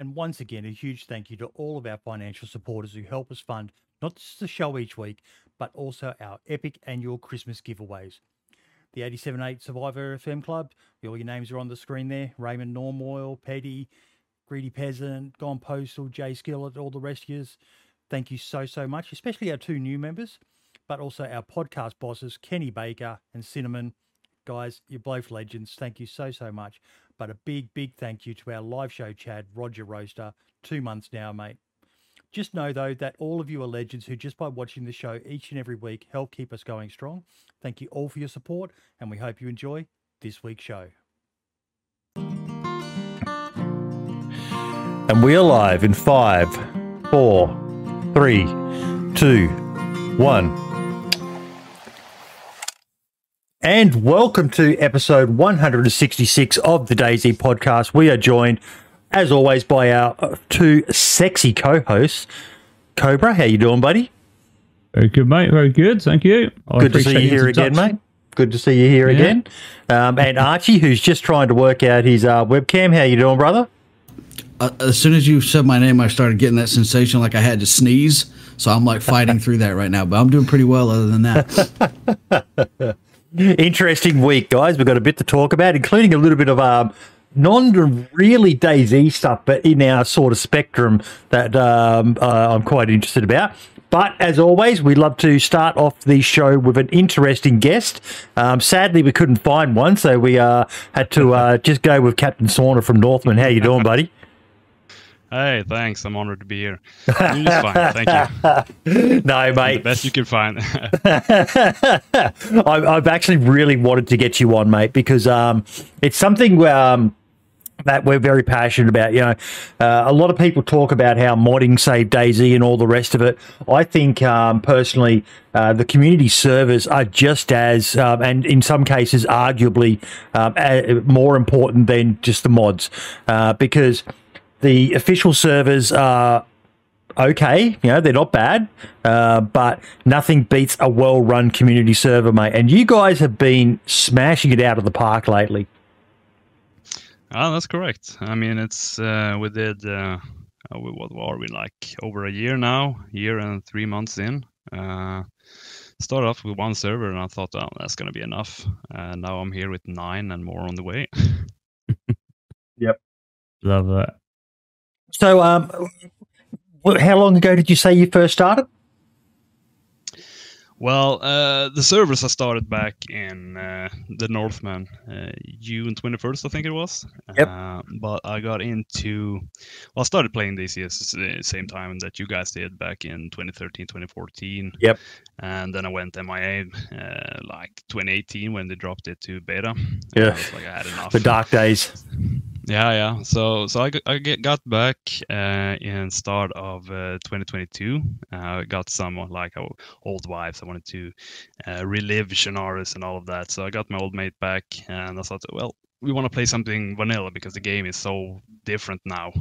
And once again, a huge thank you to all of our financial supporters who help us fund not just the show each week, but also our epic annual Christmas giveaways. The 87.8 Survivor FM Club, all your names are on the screen there. Raymond Normoyle, Petty, Greedy Peasant, Gone Postal, Jay Skillett, all the rest of yous. Thank you so, so much, especially our two new members, but also our podcast bosses, Kenny Baker and Cinnamon. Guys, you're both legends. Thank you so, so much. But a big, big thank you to our live show Chad, Roger Roaster. Two months now, mate. Just know, though, that all of you are legends who, just by watching the show each and every week, help keep us going strong. Thank you all for your support, and we hope you enjoy this week's show. And we're live in five, four, three, two, one. And welcome to episode 166 of the DayZ podcast. We are joined, as always, by our two sexy co-hosts. Cobra, how you doing, buddy? Very good, mate. Very good. Thank you. I good to see you here again, touch. mate. Good to see you here yeah. again. Um, and Archie, who's just trying to work out his uh, webcam. How you doing, brother? Uh, as soon as you said my name, I started getting that sensation like I had to sneeze. So I'm like fighting through that right now, but I'm doing pretty well other than that. Interesting week, guys. We've got a bit to talk about, including a little bit of um, non really DayZ stuff, but in our sort of spectrum that um, uh, I'm quite interested about. But as always, we love to start off the show with an interesting guest. Um, sadly, we couldn't find one, so we uh, had to uh, just go with Captain Sauna from Northmen. How you doing, buddy? Hey, thanks. I'm honored to be here. You're just fine. Thank you. no, mate. The best you can find. I've actually really wanted to get you on, mate, because um, it's something um, that we're very passionate about. You know, uh, a lot of people talk about how modding saved DayZ and all the rest of it. I think um, personally, uh, the community servers are just as, um, and in some cases, arguably um, more important than just the mods, uh, because the official servers are okay. You know, they're not bad, uh, but nothing beats a well run community server, mate. And you guys have been smashing it out of the park lately. Oh, that's correct. I mean, it's uh, we did uh, uh what are we like over a year now, year and three months in. Uh, started off with one server, and I thought, oh, that's going to be enough. And now I'm here with nine and more on the way. yep, love that. So, um, how long ago did you say you first started? Well, uh, the service I started back in uh, the Northmen, uh, June 21st, I think it was. Yep. Uh, but I got into, well, I started playing DCS at the same time that you guys did back in 2013, 2014. Yep. And then I went MIA uh, like 2018 when they dropped it to beta. Yeah. Like I had enough. The dark days. Yeah, yeah. So, so I, I get, got back uh, in start of uh, 2022. Uh, I got some like old wives. I wanted to uh, relive Chernarus and all of that. So I got my old mate back, and I thought, well, we want to play something vanilla because the game is so different now.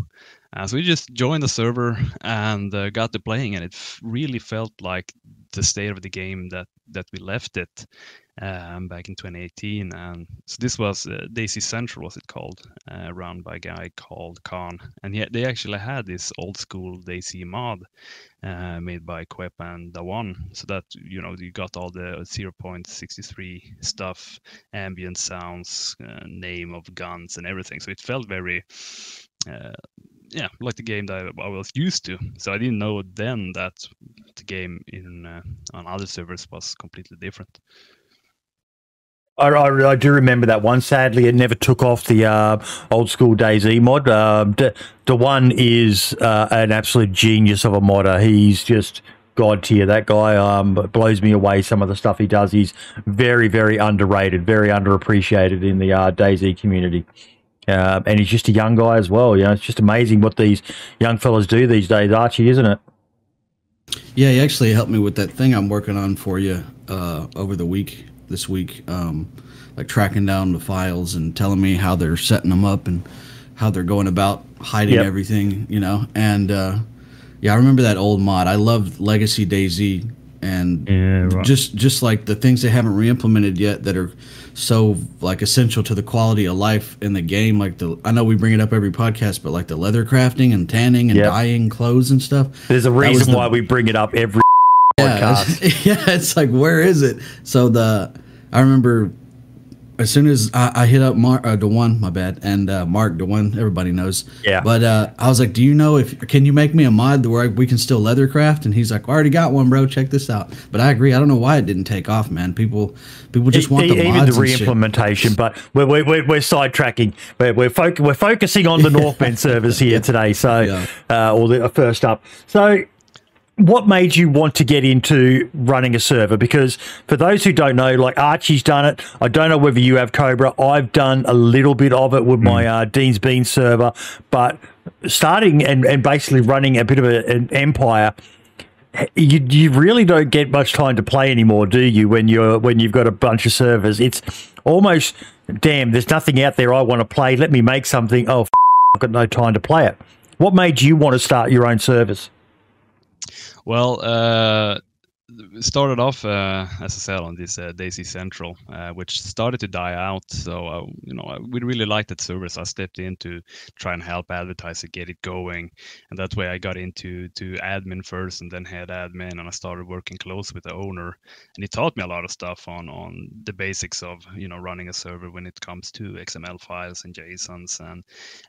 Uh, so we just joined the server and uh, got to playing, and it f- really felt like the state of the game that that we left it um, back in 2018. And so this was uh, DayZ Central, was it called, uh, run by a guy called Khan. And yet they actually had this old school DayZ mod uh, made by Quep and Dawan. So that, you know, you got all the 0.63 stuff, ambient sounds, uh, name of guns and everything. So it felt very uh, yeah, like the game that I was used to. So I didn't know then that the game in uh, on other servers was completely different. I, I, I, do remember that one. Sadly, it never took off the uh, old school DayZ mod. Uh, the, the one is uh, an absolute genius of a modder. He's just god tier. That guy um, blows me away. Some of the stuff he does. He's very, very underrated, very underappreciated in the uh, DayZ community. Uh, and he's just a young guy as well. You know, it's just amazing what these young fellas do these days, Archie, isn't it? Yeah, he actually helped me with that thing I'm working on for you uh, over the week, this week, um, like tracking down the files and telling me how they're setting them up and how they're going about hiding yep. everything, you know. And uh, yeah, I remember that old mod. I loved Legacy DayZ and Yeah, right. just just like the things they haven't re-implemented yet that are so like essential to the quality of life in the game. Like the I know we bring it up every podcast, but like the leather crafting and tanning and Yep. dyeing clothes and stuff. There's a reason the- why we bring it up every Yeah, podcast. it's, yeah, it's like where is it? So the I remember as soon as I, I hit up Mark uh, Dewan, my bad, and uh, Mark Dewan, everybody knows. Yeah. But uh, I was like, "Do you know if can you make me a mod where we can still leathercraft?" And he's like, "I already got one, bro. Check this out." But I agree. I don't know why it didn't take off, man. People, people just want E- the even mods the re-implementation. But we're we're, we're, we're sidetracking. We're we're, foc- we're focusing on the Northmen servers here today. So, Yeah. uh, or the uh, first up. So, what made you want to get into running a server? Because for those who don't know, like Archie's done it. I don't know whether you have Cobra. I've done a little bit of it with my uh, Dean's Bean server, but starting and, and basically running a bit of a, an empire you you really don't get much time to play anymore, do you? When you're when you've got a bunch of servers, it's almost damn. There's nothing out there I want to play. Let me make something. Oh, f- I've got no time to play it. What made you want to start your own servers? Well, uh, started off, uh, as I said, on this uh, DayZ Central, uh, which started to die out. So, uh, you know, we really liked that service. I stepped in to try and help advertise it, get it going. And that's why I got into to admin first and then head admin. And I started working close with the owner. And he taught me a lot of stuff on, on the basics of, you know, running a server when it comes to XML files and JSONs and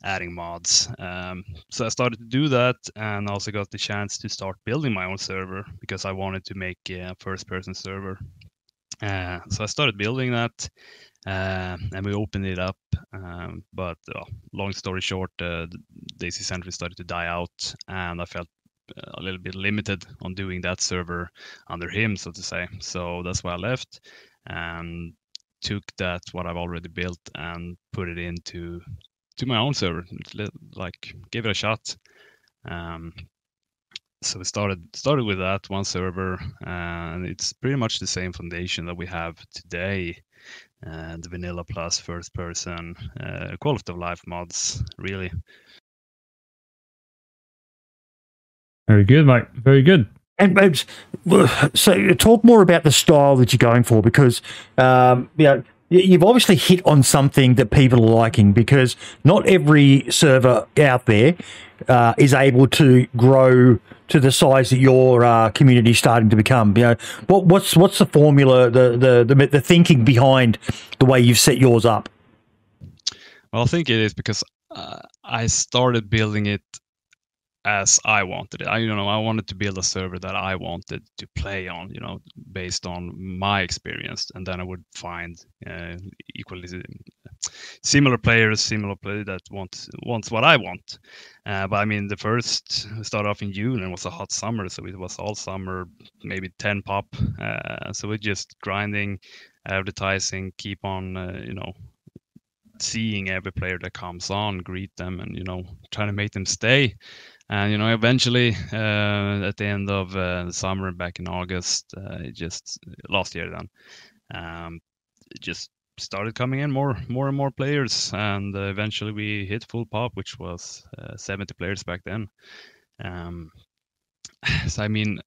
adding mods. Um, so I started to do that and also got the chance to start building my own server because I wanted to make a first person server. Uh, so I started building that uh, and we opened it up. Um, but uh, long story short, uh, DayZ Central started to die out and I felt uh, a little bit limited on doing that server under him, so to say. So that's why I left and took that what I've already built and put it into to my own server, like give it a shot. Um, so we started started with that one server, and it's pretty much the same foundation that we have today. Uh, the vanilla plus first person uh, quality of life mods, really. Very good, mate. Very good. And and, so, talk more about the style that you're going for because um, you know you've obviously hit on something that people are liking because not every server out there uh, is able to grow to the size that your uh, community is starting to become. You know, what, what's what's the formula, the, the the the thinking behind the way you've set yours up? Well, I think it is because uh, I started building it as I wanted it. I, you know, I wanted to build a server that I wanted to play on, you know, based on my experience, and then I would find uh, equally similar players, similar play that want wants what I want. Uh, but I mean, the first started off in June and it was a hot summer, so it was all summer, maybe ten pop. Uh, so we're just grinding, advertising, keep on, uh, you know, seeing every player that comes on, greet them, and you know, trying to make them stay. And you know, eventually, uh, at the end of uh, summer, back in August, uh, just last year then, um, just started coming in more, more and more players, and uh, eventually we hit full pop, which was uh, 70 players back then. Um, so I mean,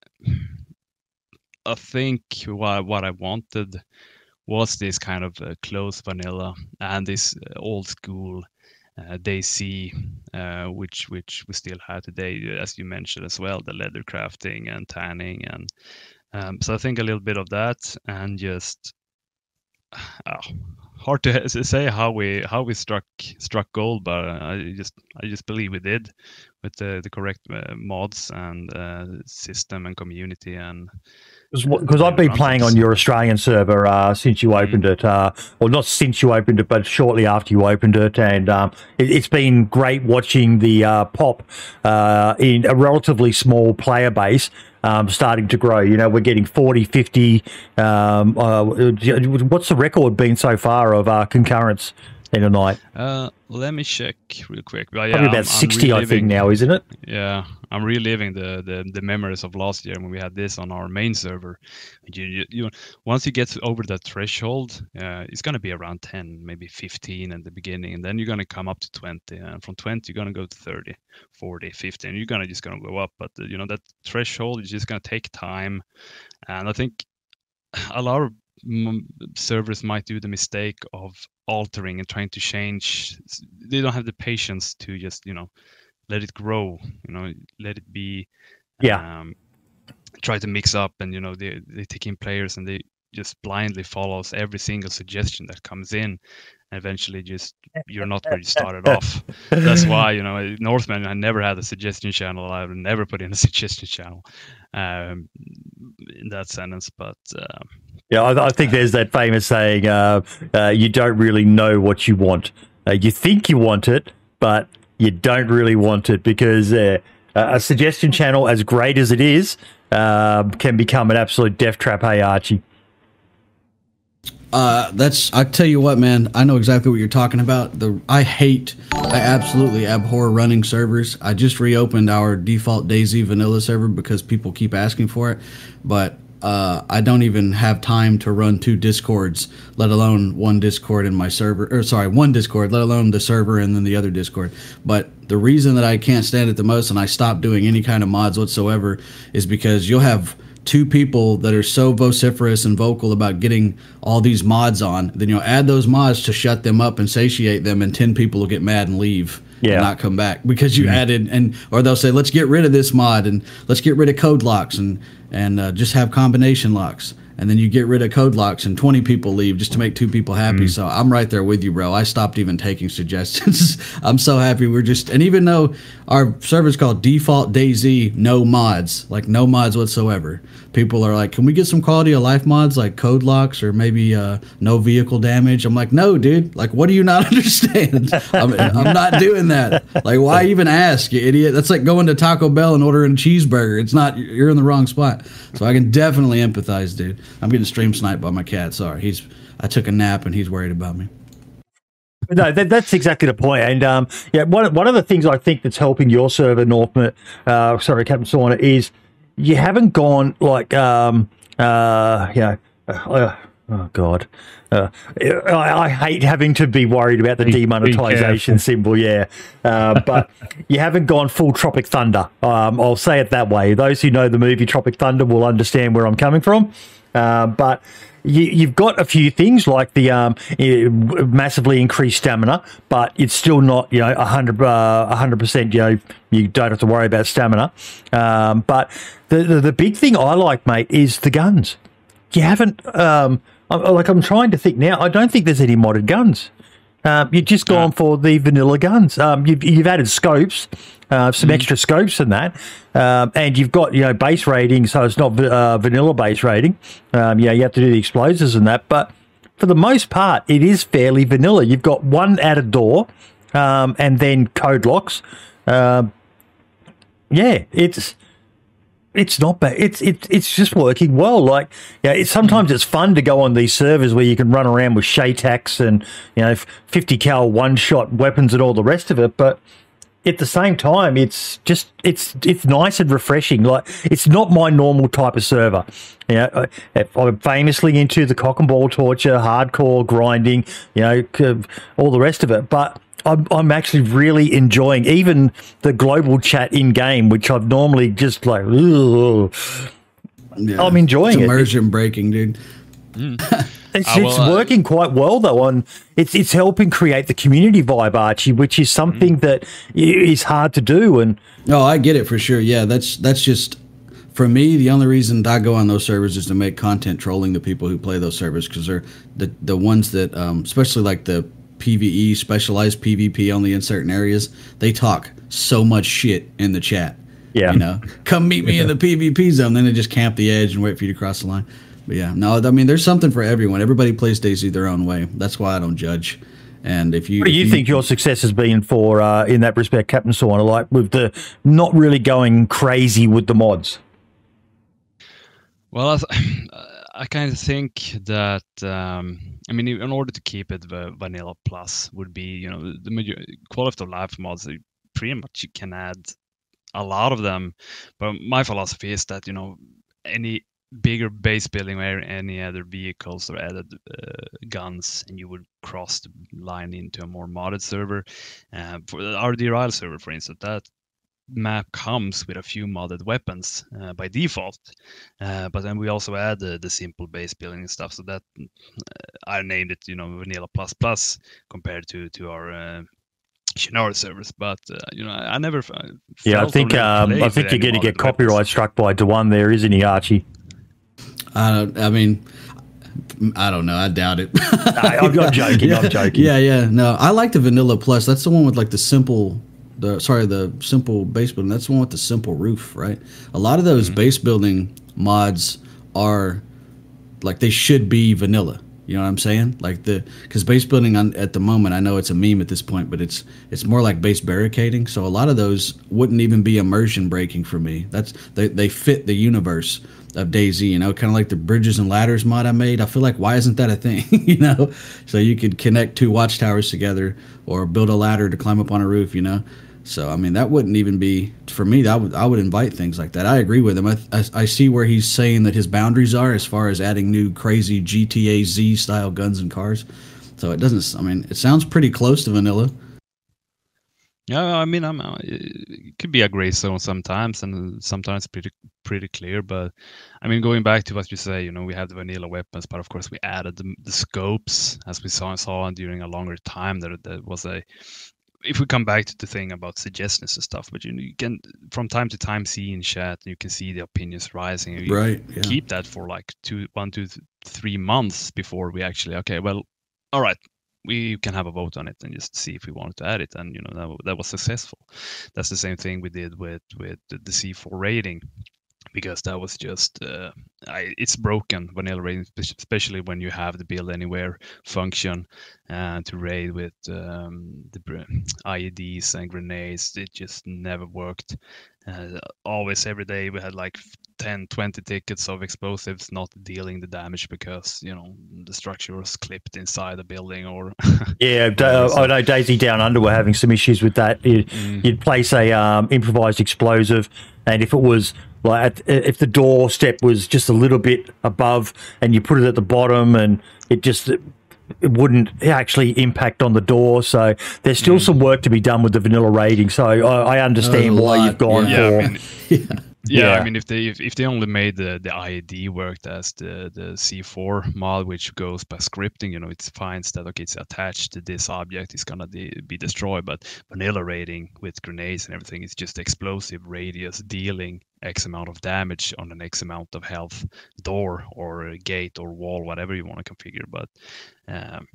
I think what what I wanted was this kind of uh, close vanilla and this old school uh, DayZ, uh, which which we still have today, as you mentioned as well, the leather crafting and tanning, and um, so I think a little bit of that, and just uh, hard to say how we how we struck struck gold, but I just I just believe we did with the the correct uh, mods and uh, system and community and Because I've been playing on your Australian server uh, since you opened it, uh, or not since you opened it, but shortly after you opened it, and um, it, it's been great watching the uh, pop uh, in a relatively small player base. Um, starting to grow. You know, we're getting 40, 50. Um, uh, what's the record been so far of uh, concurrence? In a night? Uh, let me check real quick. But yeah, Probably I'm- about I'm 60, I think, now, isn't it? Yeah, I'm reliving the, the the memories of last year when we had this on our main server. You, you, you once you get over that threshold, uh, it's gonna be around 10, maybe 15 at the beginning, and then you're gonna come up to 20, and from 20 you're gonna go to 30, 40, 50, and you're gonna just gonna go up. But uh, you know that threshold is just gonna take time, and I think a lot of servers might do the mistake of altering and trying to change. They don't have the patience to just you know let it grow you know let it be Yeah. um, try to mix up and you know they, they take in players and they just blindly follows every single suggestion that comes in and eventually just you're not where you started off that's why you know northmen i never had a suggestion channel i would never put in a suggestion channel um, in that sentence but um, Yeah, I, I think there's that famous saying, uh, uh, you don't really know what you want. Uh, you think you want it, but you don't really want it because uh, a suggestion channel, as great as it is, um, can become an absolute death trap. Hey, Archie. Uh, that's I tell you what, man. I know exactly what you're talking about. The I hate, I absolutely abhor running servers. I just reopened our default DayZ vanilla server because people keep asking for it, but uh, I don't even have time to run two discords, let alone one discord in my server. Or sorry, one discord, let alone the server and then the other discord. But the reason that I can't stand it the most and I stop doing any kind of mods whatsoever is because you'll have two people that are so vociferous and vocal about getting all these mods on, then you'll add those mods to shut them up and satiate them, and 10 people will get mad and leave Yeah. and not come back because you added, and or they'll say, let's get rid of this mod and let's get rid of code locks and, and uh, just have combination locks. And then you get rid of code locks and 20 people leave just to make two people happy. So I'm right there with you, bro. I stopped even taking suggestions. I'm so happy we're just, and even though our server's called Default DayZ, no mods, like no mods whatsoever, people are like, can we get some quality of life mods like code locks or maybe uh, no vehicle damage? I'm like, no, dude. Like, what do you not understand? I'm, I'm not doing that. Like, why even ask, you idiot? That's like going to Taco Bell and ordering a cheeseburger. It's not, you're in the wrong spot. So I can definitely empathize, dude. I'm getting stream sniped by my cat. Sorry. He's, I took a nap and he's worried about me. No, that, that's exactly the point. And um, yeah, one, one of the things I think that's helping your server, Northmen, uh, sorry, Captain Sauna, is you haven't gone like, um, uh, you know, uh, oh God. Uh, I, I hate having to be worried about the demonetization symbol, yeah. Uh, but you haven't gone full Tropic Thunder. Um, I'll say it that way. Those who know the movie Tropic Thunder will understand where I'm coming from. Uh, but you, you've got a few things like the um, massively increased stamina, but it's still not you know hundred uh, hundred percent. You know you don't have to worry about stamina. Um, but the, the the big thing I like, mate, is the guns. You haven't um, like I'm trying to think now. I don't think there's any modded guns. Um, you've just gone for the vanilla guns. Um, you've, you've added scopes, uh, some extra scopes in that, um, and you've got you know base rating, so it's not uh, vanilla base rating. Um, you know you have to do the explosives and that, but for the most part, it is fairly vanilla. You've got one added door, um, and then code locks. Um, yeah, it's it's not bad. It's it's it's just working well. Like yeah, sometimes it's fun to go on these servers where you can run around with Shaytax and you know fifty cal one shot weapons and all the rest of it. But at the same time, it's just it's it's nice and refreshing. Like it's not my normal type of server. You know, I'm famously into the cock and ball torture, hardcore grinding, you know, all the rest of it. But I'm I'm actually really enjoying even the global chat in game, which I've normally just like. Yeah. I'm enjoying it's it. immersion breaking, dude. It's, Ah, well, it's uh, working quite well though, and it's it's helping create the community vibe, Archie, which is something that i- is hard to do. And No, I get it for sure. Yeah, that's that's just for me. The only reason I go on those servers is to make content trolling the people who play those servers because they're the the ones that, um, especially like the PVE specialized PvP only in certain areas. They talk so much shit in the chat. Yeah. you know, come meet me in the PvP zone. Then they just camp the edge and wait for you to cross the line. But yeah, no, I mean, there's something for everyone. Everybody plays DayZ their own way. That's why I don't judge. And if you, what do if you think your success has been for uh, in that respect, Captain Sauna? Like with the not really going crazy with the mods. Well, I, th- I kind of think that um, I mean, in order to keep it the vanilla plus would be you know the major, quality of life mods. Pretty much you can add a lot of them, but my philosophy is that you know any bigger base building where any other vehicles or added uh, guns and you would cross the line into a more modded server uh, for the RD server for instance that map comes with a few modded weapons uh, by default uh, but then we also add the, the simple base building and stuff so that uh, i named it you know vanilla plus plus compared to to our uh, Shannara servers, but uh, you know, I, I never. Uh, yeah, I think um, I think you're going to get copyright struck by Dewan there, isn't he, Archie? I don't. I mean, I don't know. I doubt it. I'm, I'm joking. yeah, I'm joking. Yeah, yeah. No, I like the Vanilla Plus. That's the one with like the simple the sorry the simple base building that's the one with the simple roof right a lot of those mm-hmm. base building mods are like they should be vanilla you know what i'm saying like the because base building on, at the moment i know it's a meme at this point but it's it's more like base barricading so a lot of those wouldn't even be immersion breaking for me that's they, they fit the universe of DayZ, you know, kind of like the bridges and ladders mod I made. I feel like why isn't that a thing, you know? So you could connect two watchtowers together or build a ladder to climb up on a roof, you know? So I mean, that wouldn't even be for me. I would I would invite things like that. I agree with him. I, I, I see where he's saying that his boundaries are as far as adding new crazy GTA Z style guns and cars. So it doesn't. I mean, it sounds pretty close to vanilla. Yeah, I mean, I'm, uh, it could be a gray zone sometimes, and sometimes pretty pretty clear. But I mean, going back to what you say, you know, we have the vanilla weapons, but of course we added the, the scopes as we saw saw during a longer time. There, there was a if we come back to the thing about suggestions and stuff, but you, you can from time to time see in chat, you can see the opinions rising. You right. Yeah. Keep that for like two, one, two, three months before we actually okay. Well, all right, we can have a vote on it and just see if we wanted to add it, and you know that, that was successful. That's the same thing we did with with the C4 rating because that was just uh, I, it's broken vanilla raiding, especially when you have the build anywhere function uh, to raid with um, the IEDs and grenades. It just never worked. Uh, always every day we had like 10 20 tickets of explosives not dealing the damage because you know the structure was clipped inside the building or yeah uh, i know DayZ down under were having some issues with that mm. you'd place a um, improvised explosive and if it was like if the door step was just a little bit above and you put it at the bottom and it just it wouldn't actually impact on the door. So there's still mm. some work to be done with the vanilla rating. So I, I understand why you've gone yeah. for. I mean, yeah. Yeah, yeah, I mean, if they if, if they only made the the IED worked as the the C4 mod, which goes by scripting, you know, it finds that okay, it's attached to this object, it's gonna de- be destroyed. But vanilla rating with grenades and everything is just explosive radius dealing X amount of damage on an X amount of health door or gate or wall, whatever you want to configure. But um,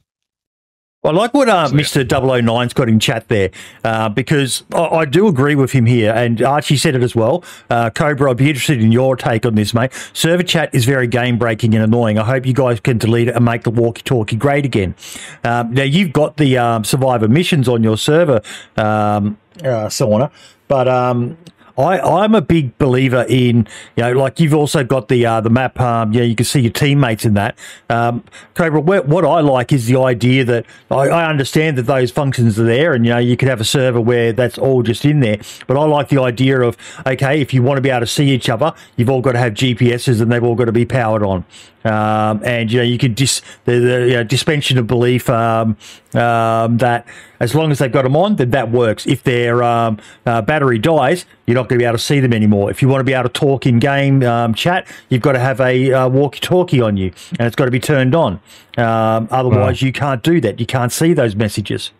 I like what uh, so, Mr. 009's got in chat there uh, because I, I, do agree with him here, and Archie said it as well. Uh, Cobra, I'd be interested in your take on this, mate. Server chat is very game breaking and annoying. I hope you guys can delete it and make the walkie talkie great again. Um, now, you've got the um, survivor missions on your server, um, uh, Sauna, but um, I, I'm a big believer in, you know, like you've also got the uh, the map. Um, yeah, you can see your teammates in that. Um, Cobra, what I like is the idea that I, I understand that those functions are there, and you know, you could have a server where that's all just in there. But I like the idea of okay, if you want to be able to see each other, you've all got to have GPSs, and they've all got to be powered on. Um, and you know you can dis the, the you know, dispension of belief um, um, that as long as they've got them on, then that works. If their um, uh, battery dies, you're not going to be able to see them anymore. If you want to be able to talk in game um, chat, you've got to have a uh, walkie-talkie on you, and it's got to be turned on. Um, otherwise, wow. you can't do that. You can't see those messages.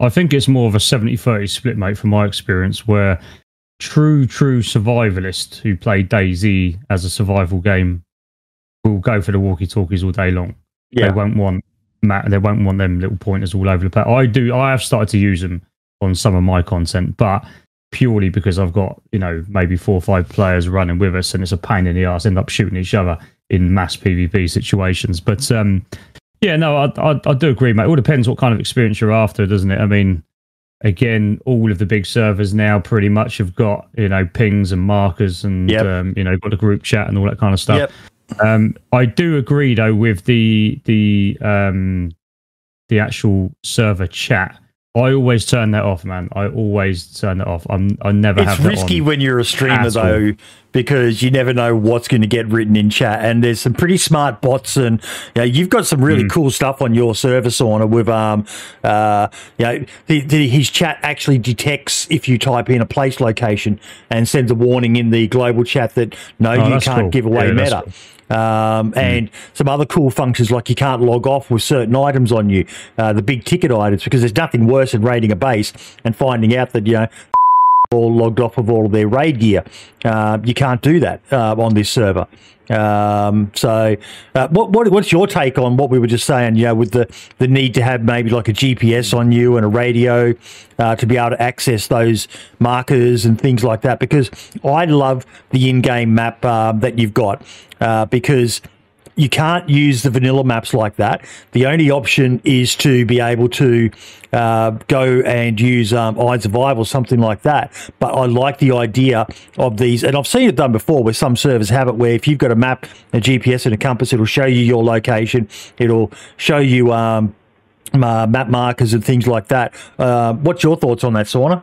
I think it's more of a 70-30 split, mate, from my experience, where true, true survivalists who play DayZ as a survival game will go for the walkie talkies all day long. Yeah. They won't want Matt, they won't want them little pointers all over the place. I do. I have started to use them on some of my content, but purely because I've got you know maybe four or five players running with us, and it's a pain in the ass. End up shooting each other in mass PvP situations. But um, yeah, no, I, I, I do agree, mate. It all depends what kind of experience you're after, doesn't it? I mean, again, all of the big servers now pretty much have got you know pings and markers and yep. um, you know got a group chat and all that kind of stuff. Yep Um, I do agree though with the the um, the actual server chat. I always turn that off, man. I always turn that off. I'm I never It's have risky when you're a streamer though, because you never know what's going to get written in chat. And there's some pretty smart bots, and you know, you've got some really cool stuff on your server, on with um, uh, you know, the, the, his chat actually detects if you type in a place location and sends a warning in the global chat that no, Oh, you can't cool. give away Yeah, meta. cool. Um, and some other cool functions like you can't log off with certain items on you, uh, the big ticket items, because there's nothing worse than raiding a base and finding out that you know all logged off of all of their raid gear. Uh, you can't do that uh, on this server. Um, so, uh, what, what what's your take on what we were just saying? Know, with the the need to have maybe like a GPS on you and a radio uh, to be able to access those markers and things like that. Because I love the in-game map uh, that you've got uh, because you can't use the vanilla maps like that. The only option is to be able to uh, go and use um, iZurvive, something like that. But I like the idea of these, and I've seen it done before where some servers have it where if you've got a map, a GPS, and a compass, it'll show you your location, it'll show you um, uh, map markers and things like that. Uh, what's your thoughts on that, Sauna?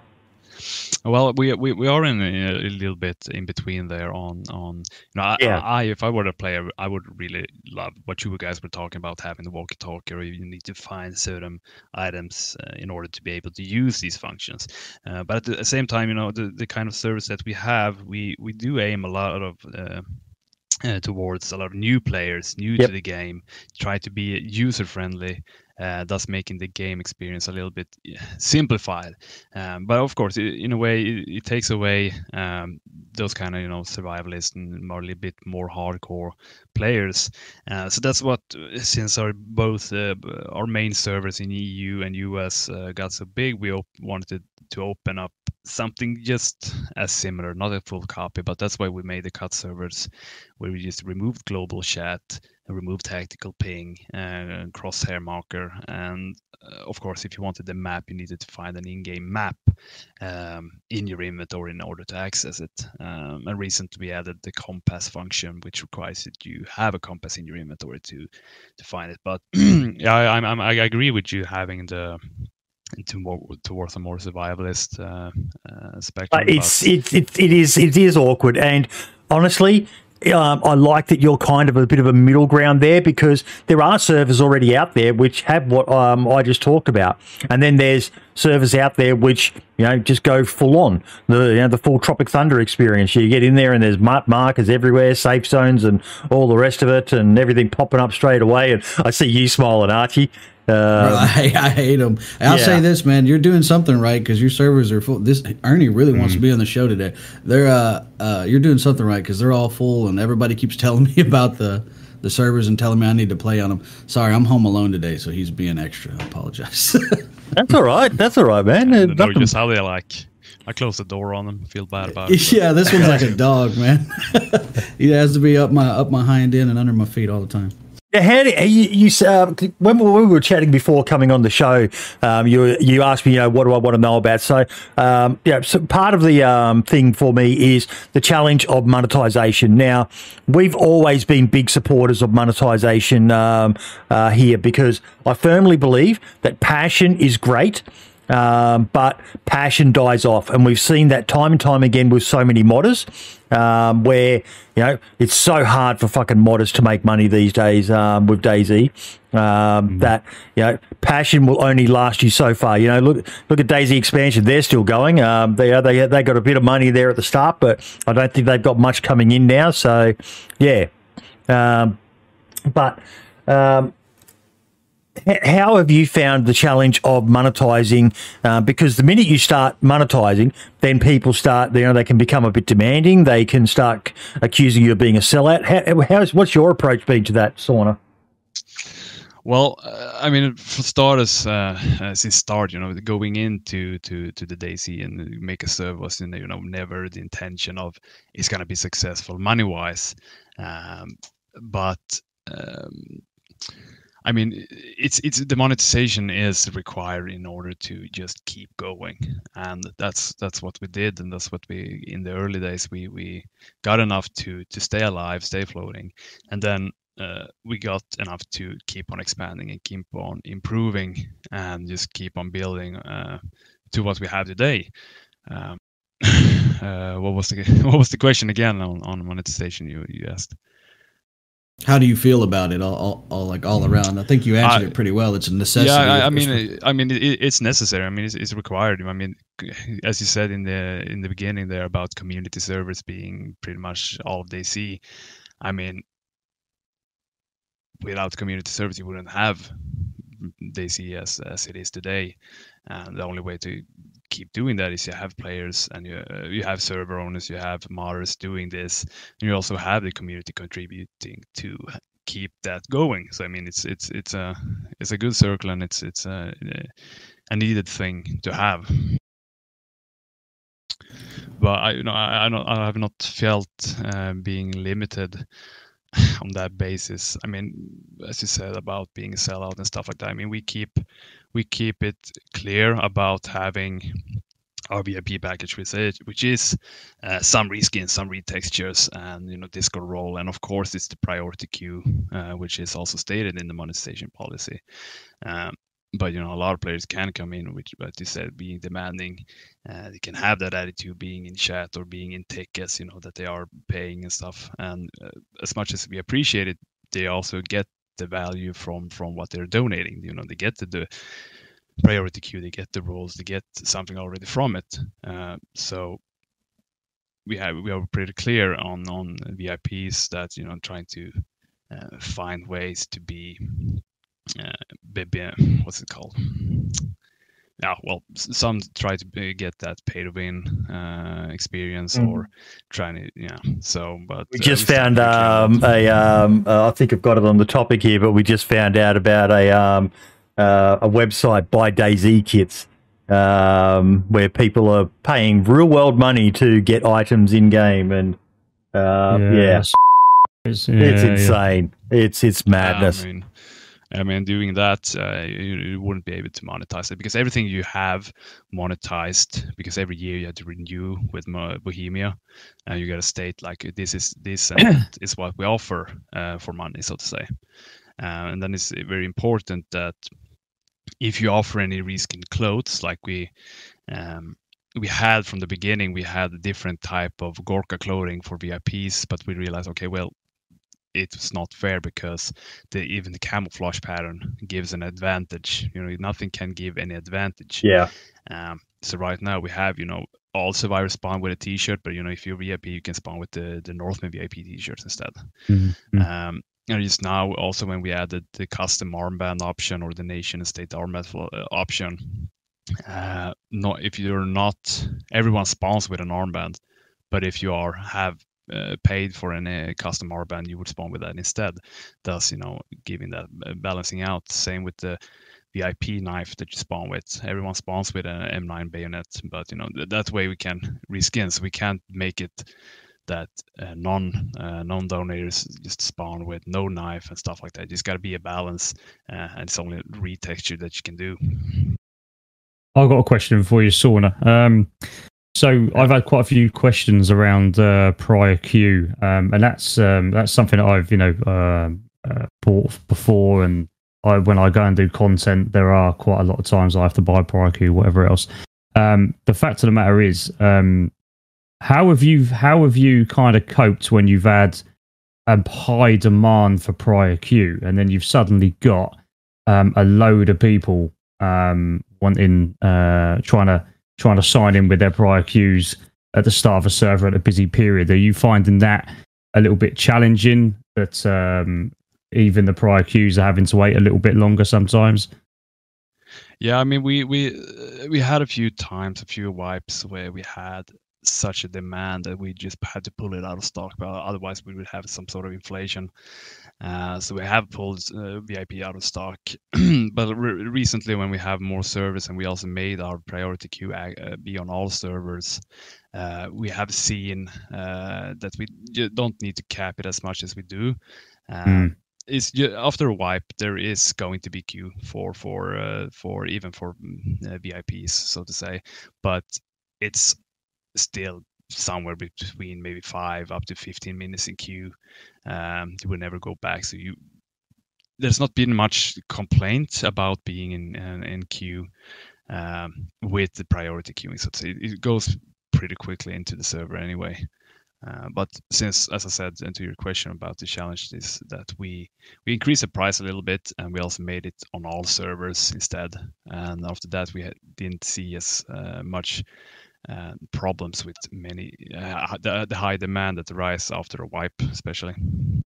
Well, we, we we are in a, a little bit in between there on on you know I, Yeah. I if I were a player I would really love what you guys were talking about having the walkie-talkie or you need to find certain items uh, in order to be able to use these functions. Uh, but at the same time, you know the, the kind of service that we have, we we do aim a lot of. Uh, uh, towards a lot of new players, new Yep. to the game, try to be user friendly, uh, thus making the game experience a little bit simplified. Um, but of course, in a way, it, it takes away um, those kind of you know survivalist and a bit more hardcore players. Uh, so that's what uh, since our both uh, our main servers in EU and US uh, got so big, we op- wanted to open up something just as similar, not a full copy, but that's why we made the cut servers where we just removed global chat, and removed tactical ping, uh, crosshair marker, and uh, of course, if you wanted the map, you needed to find an in-game map um, in your inventory in order to access it. Um, and recently, we added the compass function, which requires that you have a compass in your inventory to to find it. But yeah, I, I'm, I agree with you having the to more towards a more survivalist uh, uh, spectrum. It's it, it it is it is awkward, and honestly, um, I like that you're kind of a bit of a middle ground there because there are servers already out there which have what um, I just talked about, and then there's servers out there which you know just go full on the you know, the full Tropic Thunder experience. You get in there and there's mark markers everywhere, safe zones, and all the rest of it, and everything popping up straight away. And I see you smiling, Archie. Bro, Uh, I, I hate them. I'll yeah. say this, man. You're doing something right because your servers are full. This Ernie really wants to be on the show today. They're uh, uh, you're doing something right because they're all full, and everybody keeps telling me about the the servers and telling me I need to play on them. Sorry, I'm home alone today, so he's being extra. I apologize. that's all right. That's all right, man. I know nothing- just how they like. I close the door on them. Feel bad about it. yeah, this one's like a dog, man. he has to be up my up my hind end and under my feet all the time. Yeah, how you, you when, we- when we were chatting before coming on the show, um, you you asked me, you know, what do I want to know about? So, um, yeah, so part of the um, thing for me is the challenge of monetization. Now, we've always been big supporters of monetization um, uh, here because I firmly believe that passion is great. Um, but passion dies off, and we've seen that time and time again with so many modders, um, where you know it's so hard for fucking modders to make money these days um, with DayZ. Um, That you know, passion will only last you so far. You know, look look at DayZ expansion; they're still going. Um, they they they got a bit of money there at the start, but I don't think they've got much coming in now. So, yeah, um, but. Um, how have you found the challenge of monetizing? Uh, because the minute you start monetizing, then people start, you know, they can become a bit demanding. They can start accusing you of being a sellout. How, how's, what's your approach been to that, Sauna? Well, uh, I mean, for starters, uh, uh, since start, you know, going into to to the DayZ and make a know, you know, never the intention of it's gonna be successful money wise, um, but um, I mean, it's it's the monetization is required in order to just keep going, and that's that's what we did, and that's what we in the early days we we got enough to to stay alive, stay floating, and then uh, we got enough to keep on expanding and keep on improving and just keep on building uh, to what we have today. Um, uh, what was the what was the question again on, on monetization you, you asked? How do you feel about it all, all, all like all mm. around? I think you answered I- it pretty well. It's a necessity. Yeah, I, I mean, it- I mean, it, it's necessary. I mean, it's, it's required. I mean, as you said in the in the beginning there about community servers being pretty much all of DC. I mean, without community service, you wouldn't have mm, DC as as it is today. And the only way to keep doing that is you have players and you uh, you have server owners, you have modders doing this, and you also have the community contributing to keep that going. So I mean, it's it's it's a it's a good circle and it's it's a a needed thing to have. But I you know I I, don't, I have not felt uh, being limited on that basis. I mean, as you said about being a sellout and stuff like that. I mean, we keep we keep it clear about having our VIP package, which is, which is uh, some reskins, some retextures, and you know Discord role, and of course it's the priority queue, uh, which is also stated in the monetization policy. Um, but you know a lot of players can come in, which, like you said, being demanding. Uh, they can have that attitude, being in chat or being in tickets, you know that they are paying and stuff. And uh, as much as we appreciate it, they also get the value from from what they're donating. You know, they get the, the priority queue, they get the rules, they get something already from it. Uh, so we have we are pretty clear on on VIPs that you know trying to uh, find ways to be uh, be, be, what's it called? Yeah, well, some try to get that pay to win uh, experience Mm. or trying to yeah. So, but We uh, just still found pretty um, a, um, uh, I think I've got it on the topic here, but we just found out about a, um, uh, a website by DayZ Kits um, where people are paying real world money to get items in game. And uh, yeah, that's- It's, yeah, it's yeah. insane. It's it's madness. I mean, I mean, doing that, uh, you, you wouldn't be able to monetize it because everything you have monetized because every year you have to renew with Bohemia, and you got to state like this is this and that is what we offer uh, for money, so to say. Uh, and then it's very important that if you offer any reskin clothes, like we um, we had from the beginning, we had a different type of Gorka clothing for VIPs, but we realized, okay, well, it was not fair because the even the camouflage pattern gives an advantage. You know, nothing can give any advantage. Yeah. Um, so right now we have, you know, all survivors spawn with a T-shirt, but you know, if you're VIP, you can spawn with the the Northmen VIP T-shirts instead. Mhm, mhm. Um, and just now also when we added the custom armband option or the nation and state armband uh, option, uh, not if you're not everyone spawns with an armband, but if you are have uh, paid for an uh, custom armband, you would spawn with that instead. Thus, you know, giving that uh, balancing out. Same with the VIP knife that you spawn with. Everyone spawns with an M9 bayonet, but you know th- that way we can reskin. So we can't make it that uh, non uh, non donators just spawn with no knife and stuff like that. Just got to be a balance, uh, and it's only retexture that you can do. I've got a question for you, Sauna. Um, so I've had quite a few questions around uh, prior queue, um, and that's um, that's something that I've you know um uh, bought before, and I, when I go and do content, there are quite a lot of times I have to buy prior queue, whatever else. Um, the fact of the matter is, um, how have you how have you kind of coped when you've had a high demand for prior queue, and then you've suddenly got um, a load of people um, wanting uh, trying to trying to sign in with their prior queues at the start of a server at a busy period. Are you finding that a little bit challenging? That um, even the prior queues are having to wait a little bit longer sometimes. Yeah, I mean, we we uh, we had a few times, a few wipes where we had such a demand that we just had to pull it out of stock. But otherwise, we would have some sort of inflation. Uh, so we have pulled uh, VIP out of stock. but re- recently, when we have more servers and we also made our priority queue uh, be on all servers, uh, we have seen uh, that we don't need to cap it as much as we do. Uh, Mm. is ju- after a wipe there is going to be queue for for uh, for even for mm, uh, VIPs so to say, but it's still somewhere between maybe five up to 15 minutes in queue. Um, you will never go back. So you there's not been much complaint about being in in, in queue um, with the priority queuing. So say, it goes pretty quickly into the server anyway. Uh, but since, as I said, and to your question about the challenge, is that we we increased the price a little bit, and we also made it on all servers instead. And after that, we didn't see as uh, much uh, problems with many uh, the, the high demand that arises after a wipe, especially.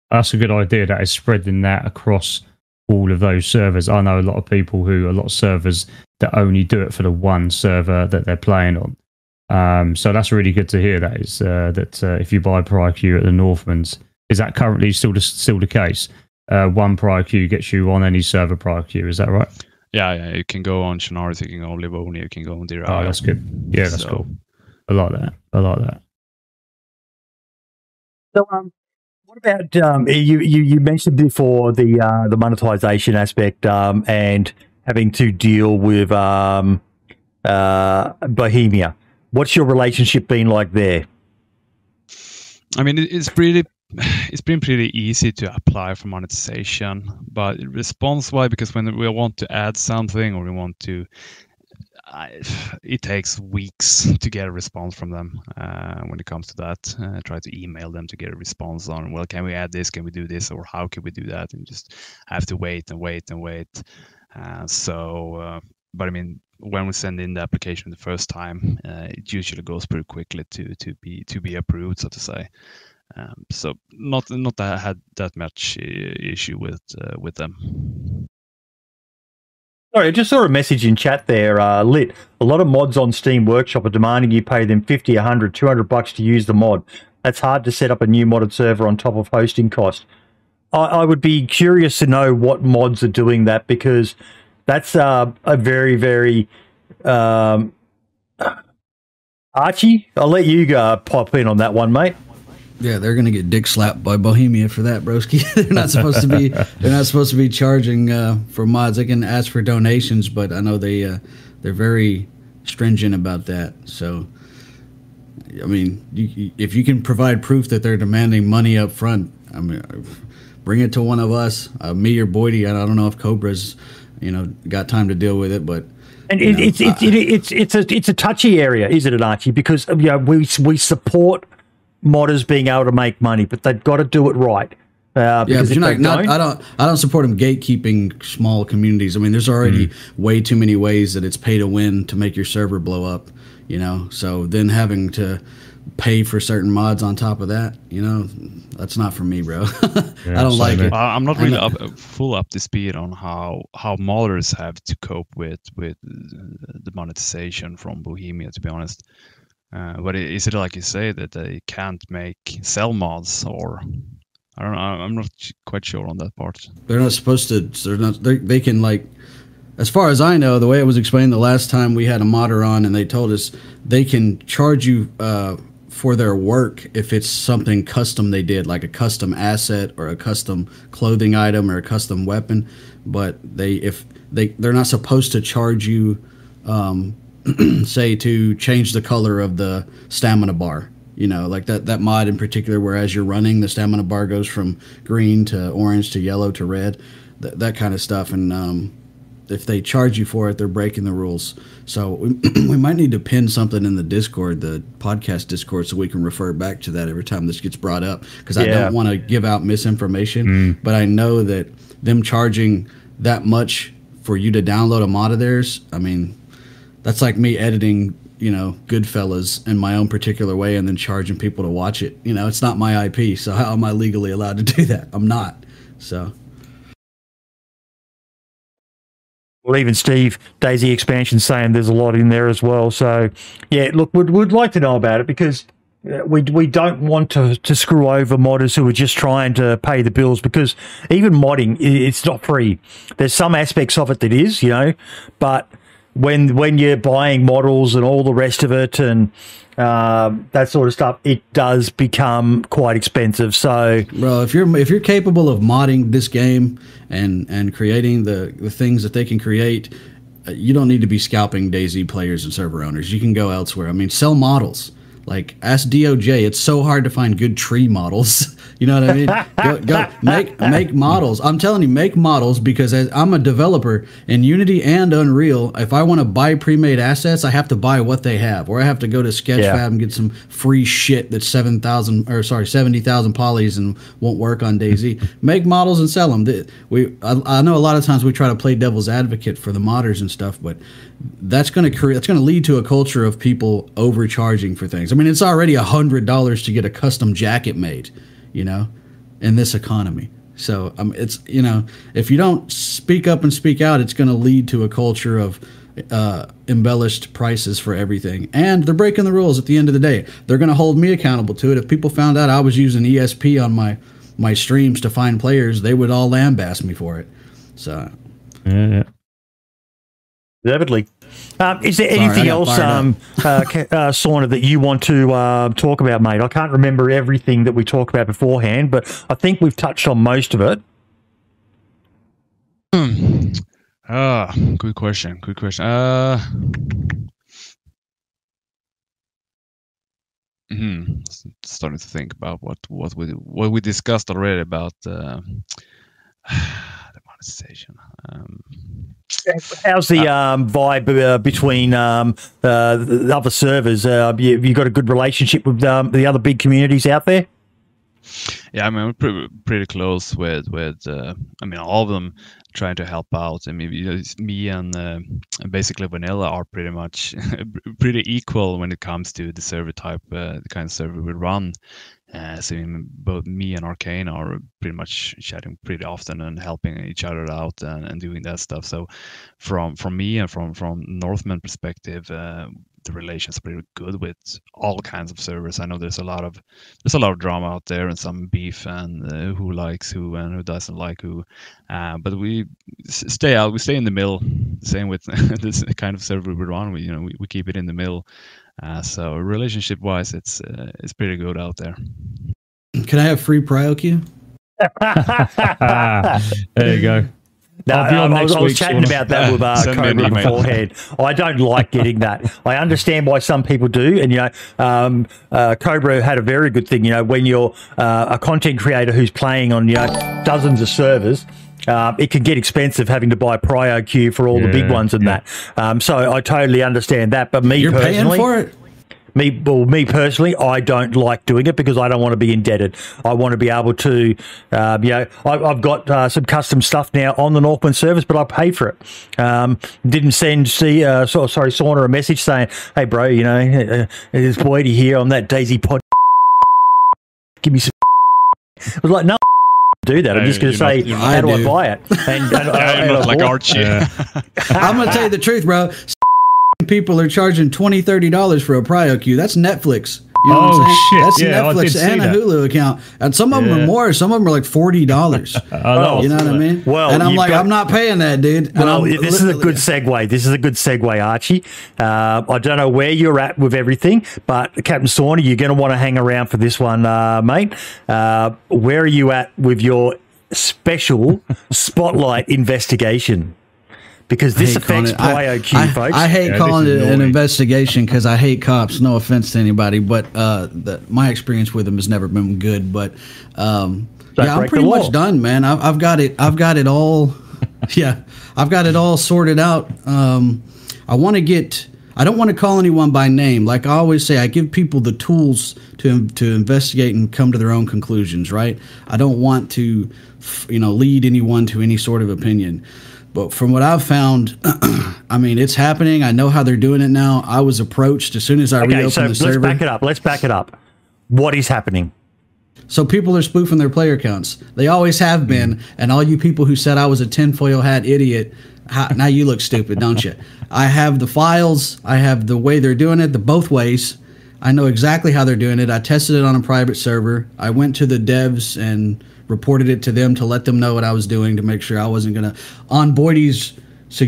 That's a good idea. That is spreading that across all of those servers. I know a lot of people who, a lot of servers that only do it for the one server that they're playing on. Um, so that's really good to hear. That is uh, that uh, if you buy prior queue at the Northmans, is that currently still the, still the case? Uh, one prior queue gets you on any server prior queue. Is that right? Yeah, yeah. You can go on Chernarus, you can go on Livonia, you can go on Deer Oh, that's good. Yeah, that's So- cool. I like that. I like that. So, um, what about um, you, you? You mentioned before the uh, the monetization aspect um, and having to deal with um, uh, Bohemia. What's your relationship been like there? I mean, it's pretty. It's been pretty easy to apply for monetization, but response-wise, because when we want to add something or we want to, it takes weeks to get a response from them. Uh, when it comes to that, uh, try to email them to get a response on, well, can we add this? Can we do this? Or how can we do that? And just have to wait and wait and wait. Uh, so, uh, but I mean, when we send in the application the first time, uh, it usually goes pretty quickly to to be to be approved, so to say. Um, so not not that I had that much uh, issue with uh, with them. Sorry, I just saw a message in chat there, uh, Lit. A lot of mods on Steam Workshop are demanding you pay them 50, 100, 200 bucks to use the mod. That's hard to set up a new modded server on top of hosting cost. I, I would be curious to know what mods are doing that because that's uh, a very, very. Um, Archie, I'll let you uh, pop in on that one, mate. Yeah, they're gonna get dick slapped by Bohemia for that, broski. they're not supposed to be. They're not supposed to be charging uh, for mods. They can ask for donations, but I know they uh, they're very stringent about that. So, I mean, you, if you can provide proof that they're demanding money up front, I mean, bring it to one of us, uh, me or Boydie. I don't know if Cobra's, you know, got time to deal with it, but And it, know, it's it's it, it's it's a it's a touchy area, isn't it, Archie? Because you know, we we support modders being able to make money, but they've got to do it right. Uh, Yeah, because but you're not, not. I don't. I don't support them gatekeeping small communities. I mean, there's already way too many ways that it's pay to win to make your server blow up. You know, so then having to pay for certain mods on top of that, you know, that's not for me, bro. I don't like it. I'm not I really know- up, full up to speed on how how modders have to cope with with uh, the monetization from Bohemia. To be honest, uh, but is it like you say that they can't make sell mods or? I don't know. I'm not quite sure on that part. They're not supposed to. They're not. They they can like. As far as I know, the way it was explained the last time we had a modder on, and they told us they can charge you uh, for their work if it's something custom they did, like a custom asset or a custom clothing item or a custom weapon. But they if they they're not supposed to charge you, um, say to change the color of the stamina bar. You know, like that that mod in particular, where as you're running, the stamina bar goes from green to orange to yellow to red, that that kind of stuff. And um, if they charge you for it, they're breaking the rules. So we, we might need to pin something in the Discord, the podcast Discord, so we can refer back to that every time this gets brought up. Because I don't want to give out misinformation, but I know that them charging that much for you to download a mod of theirs, I mean, that's like me editing, you know, Goodfellas in my own particular way and then charging people to watch it. You know, it's not my IP, so how am I legally allowed to do that? I'm not. So. well, even Steve Daisy expansion saying there's a lot in there as well. So yeah, look, we'd we'd like to know about it because. uh, We, we don't want to, to screw over modders who are just trying to pay the bills because even modding it's not free. There's some aspects of it that is, you know, but when when you're buying models and all the rest of it and uh, that sort of stuff, it does become quite expensive. So, bro, if you're if you're capable of modding this game and and creating the the things that they can create, uh, you don't need to be scalping DayZ players and server owners. You can go elsewhere. I mean, sell models. Like ask DOJ, it's so hard to find good tree models. you know what I mean? go, go make make models. I'm telling you, make models because as I'm a developer in Unity and Unreal, if I want to buy pre-made assets, I have to buy what they have, or I have to go to Sketchfab yeah. and get some free shit that's seven thousand or sorry seventy thousand polys and won't work on DayZ. make models and sell them. We I, I know a lot of times we try to play devil's advocate for the modders and stuff, but that's going to create that's going to lead to a culture of people overcharging for things. I mean, it's already a hundred dollars to get a custom jacket made, you know, in this economy. So um, it's you know, if you don't speak up and speak out, it's going to lead to a culture of uh, embellished prices for everything, and they're breaking the rules. At the end of the day, they're going to hold me accountable to it. If people found out I was using ESP on my my streams to find players, they would all lambaste me for it. So, yeah. Definitely. Um, is there Sorry, anything else, um, uh, uh, Sauna, that you want to uh, talk about, mate? I can't remember everything that we talked about beforehand, but I think we've touched on most of it. Ah, good question. Good question. Uh, hmm, starting to think about what what we what we discussed already about uh, the monetization. Um, How's the uh, um, vibe uh, between um, uh, the other servers? Uh, you, have you got a good relationship with um, the other big communities out there? Yeah, I mean we're pretty, pretty close with with uh, I mean all of them trying to help out. I mean me and uh, basically Vanilla are pretty much pretty equal when it comes to the server type, the kind of server we run. Uh, so both me and Arcane are pretty much chatting pretty often and helping each other out and, and doing that stuff. So from from me and from from Northmen perspective, uh, the relations pretty good with all kinds of servers. I know there's a lot of there's a lot of drama out there and some beef and uh, who likes who and who doesn't like who. Uh, but we stay out. We stay in the middle. Same with this kind of server we run. We you know we, we keep it in the middle. Uh, so relationship wise, it's uh, it's pretty good out there. Can I have free PrioQ? there you go. No, I, I, was, I was chatting about that with uh, Cobra beforehand. I don't like getting that. I understand why some people do, and you know, um, uh, Cobra had a very good thing. You know, when you're uh, a content creator who's playing on you know dozens of servers, uh, it can get expensive having to buy PrioQ for all yeah, the big ones and yeah. that. Um, so I totally understand that. But me You're personally, paying for it. Me, well, me personally, I don't like doing it because I don't want to be indebted. I want to be able to, uh, you know, I, have got uh, some custom stuff now on the Northmen service, but I pay for it. Um, didn't send see, uh, so, sorry, Sauna a message saying, "Hey, bro, you know, uh, there's Boydie here on that DayZ pod. Give me some." I was like, no, do that. I'm just going to say, not, how do I, do. I buy it? And, and, yeah, and like Archie. Yeah. I'm going to tell you the truth, bro. People are charging $20, $30 for a PrioQ. That's Netflix. You know oh shit! That's yeah, Netflix and a Hulu account, and some of them yeah. are more. Some of them are like forty dollars. oh, you know what I mean? Well, and I'm like, got, I'm not paying that, dude. well, this is a good segue. This is a good segue, Archie. Uh, I don't know where you're at with everything, but Captain Sauna, you're going to want to hang around for this one, uh, mate. Uh, where are you at with your special spotlight investigation? Because this affects PrioQ, I, folks. I, hate yeah, calling it an investigation because I hate cops. No offense to anybody, but uh, the, my experience with them has never been good. But um, yeah, I'm pretty much done, man. I've, I've, got it. I've got it all. yeah, I've got it all sorted out. Um, I want to get. I don't want to call anyone by name. Like I always say, I give people the tools to to investigate and come to their own conclusions. Right? I don't want to, you know, lead anyone to any sort of opinion. But from what I've found, I mean, it's happening. I know how they're doing it now. I was approached as soon as I okay, reopened so the server. Let's back it up. Let's back it up. What is happening? So people are spoofing their player accounts. They always have been. Mm. And all you people who said I was a tinfoil hat idiot, how, now you look stupid, don't you? I have the files. I have the way they're doing it, the both ways. I know exactly how they're doing it. I tested it on a private server. I went to the devs and reported it to them to let them know what I was doing to make sure I wasn't to on Boydie's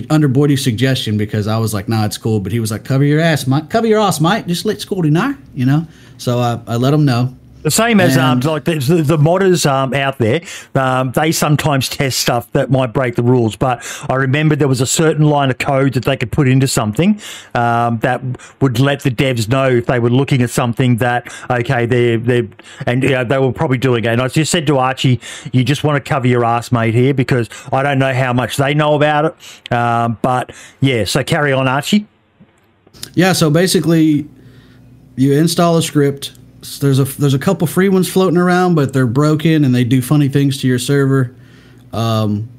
under Boydie's suggestion because I was like, nah, it's cool. But he was like, cover your ass, Mike. Cover your ass, Mike. Just let Scotty know, you know. So I, I let him know. The same as um, like the, the, the modders um, out there, um, they sometimes test stuff that might break the rules. But I remember there was a certain line of code that they could put into something um, that would let the devs know if they were looking at something that okay, they're they and you know, they were probably doing it. And I just said to Archie, you just want to cover your ass, mate, here because I don't know how much they know about it. Um, but yeah, so carry on, Archie. Yeah, so basically, you install a script. There's a there's a couple free ones floating around, but they're broken and they do funny things to your server. Um,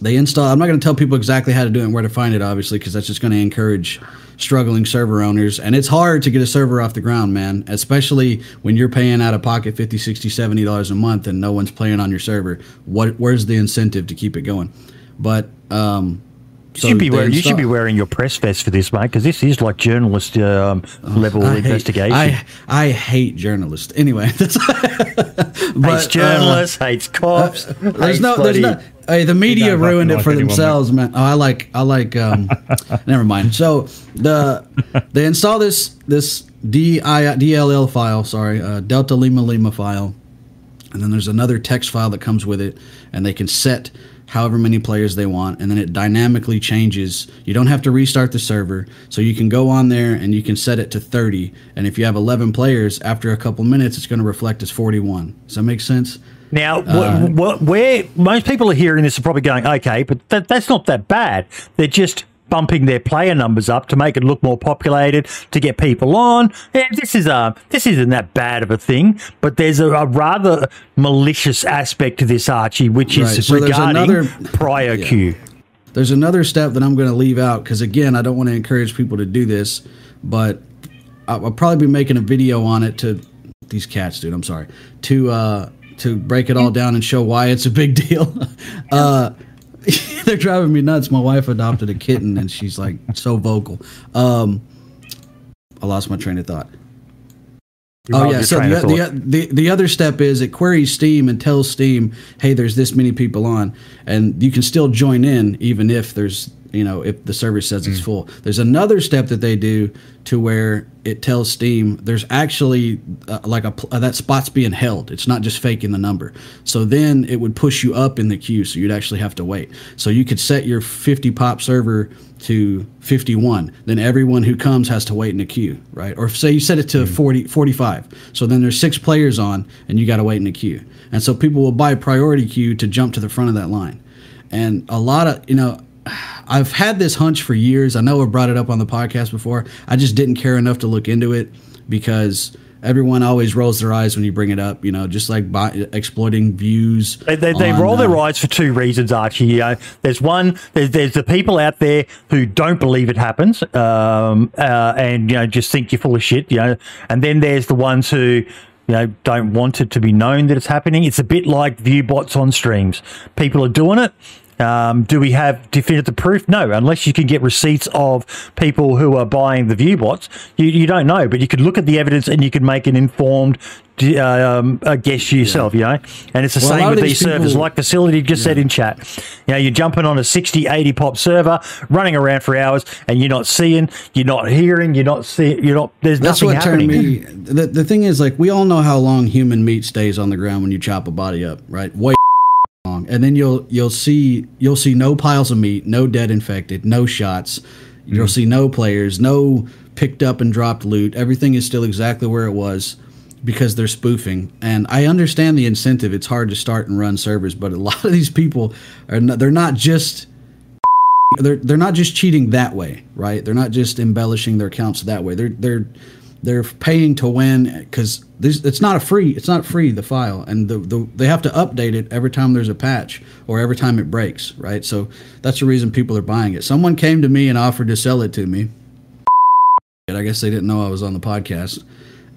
they install. I'm not going to tell people exactly how to do it and where to find it, obviously, because that's just going to encourage struggling server owners. And it's hard to get a server off the ground, man, especially when you're paying out of pocket 50, 60, 70 dollars a month and no one's playing on your server. What where's the incentive to keep it going? But um, You should be wearing, you should be wearing your press vest for this, mate, because this is like journalist um, level I hate- investigation. I I hate journalists. Anyway, that's hates but, journalists, hates cops. uh, there's hates no there's no. Hey, the media ruined it for anyone, themselves, man. Oh, I like I like. Um, never mind. So the they install this this D I DLL file. Sorry, uh, Delta Lima Lima file, and then there's another text file that comes with it, and they can set however many players they want, and then it dynamically changes. You don't have to restart the server, so you can go on there and you can set it to 30. And if you have 11 players, after a couple minutes, it's going to reflect as 41. Does that make sense? Now, Uh, what, where most people are hearing this are probably going, okay, but that, that's not that bad. They're just bumping their player numbers up to make it look more populated to get people on. Yeah, this is a this isn't that bad of a thing, but there's a, a rather malicious aspect to this, Archie, which Right, is so regarding another- prior Yeah. queue. There's another step that I'm going to leave out because again, I don't want to encourage people to do this, but I'll, probably be making a video on it to these cats, dude. I'm sorry to uh, to break it all down and show why it's a big deal. uh, they're driving me nuts. My wife adopted a kitten and she's like so vocal. Um, I lost my train of thought. Oh yeah. So the, the, the the other step is it queries Steam and tells Steam, hey, there's this many people on, and you can still join in even if there's you know if the server says Mm. it's full. There's another step that they do to where it tells Steam there's actually uh, like a uh, that spot's being held. It's not just faking the number. So then it would push you up in the queue, so you'd actually have to wait. So you could set your 50 pop server to 51 then everyone who comes has to wait in a queue right or say you set it to 40 45 so then there's six players on and you got to wait in a queue and so people will buy priority queue to jump to the front of that line and a lot of you know i've had this hunch for years i know i've brought it up on the podcast before i just didn't care enough to look into it because everyone always rolls their eyes when you bring it up you know just like buy, exploiting views They, they, they on, roll their uh, eyes for two reasons, Archie. You know, there's one, there's, there's the people out there who don't believe it happens, um, uh, and you know just think you're full of shit. You know, and then there's the ones who you know don't want it to be known that it's happening. It's a bit like view bots on streams. People are doing it. Um, do we have definitive proof? No, unless you can get receipts of people who are buying the viewbots, you, you don't know. But you could look at the evidence and you can make an informed um, guess yourself, you know. And it's the Well, same with these servers, like Facility just said in chat. You know, you're jumping on a 60, 80 pop server, running around for hours, and you're not seeing, you're not hearing, you're not seeing, you're not. There's That's nothing what happening. turned me. The, the thing is, like, we all know how long human meat stays on the ground when you chop a body up, right? Way long, and then you'll you'll see you'll see no piles of meat, no dead infected, no shots. You'll mm-hmm. see no players, no picked up and dropped loot. Everything is still exactly where it was because they're spoofing. And I understand the incentive. It's hard to start and run servers, but a lot of these people are not, they're not just they're they're not just cheating that way, right? They're not just embellishing their accounts that way. They're they're they're paying to win because it's not a free it's not free the file. And the, the they have to update it every time there's a patch or every time it breaks right? So that's the reason people are buying it. Someone came to me and offered to sell it to me. I guess they didn't know i was on the podcast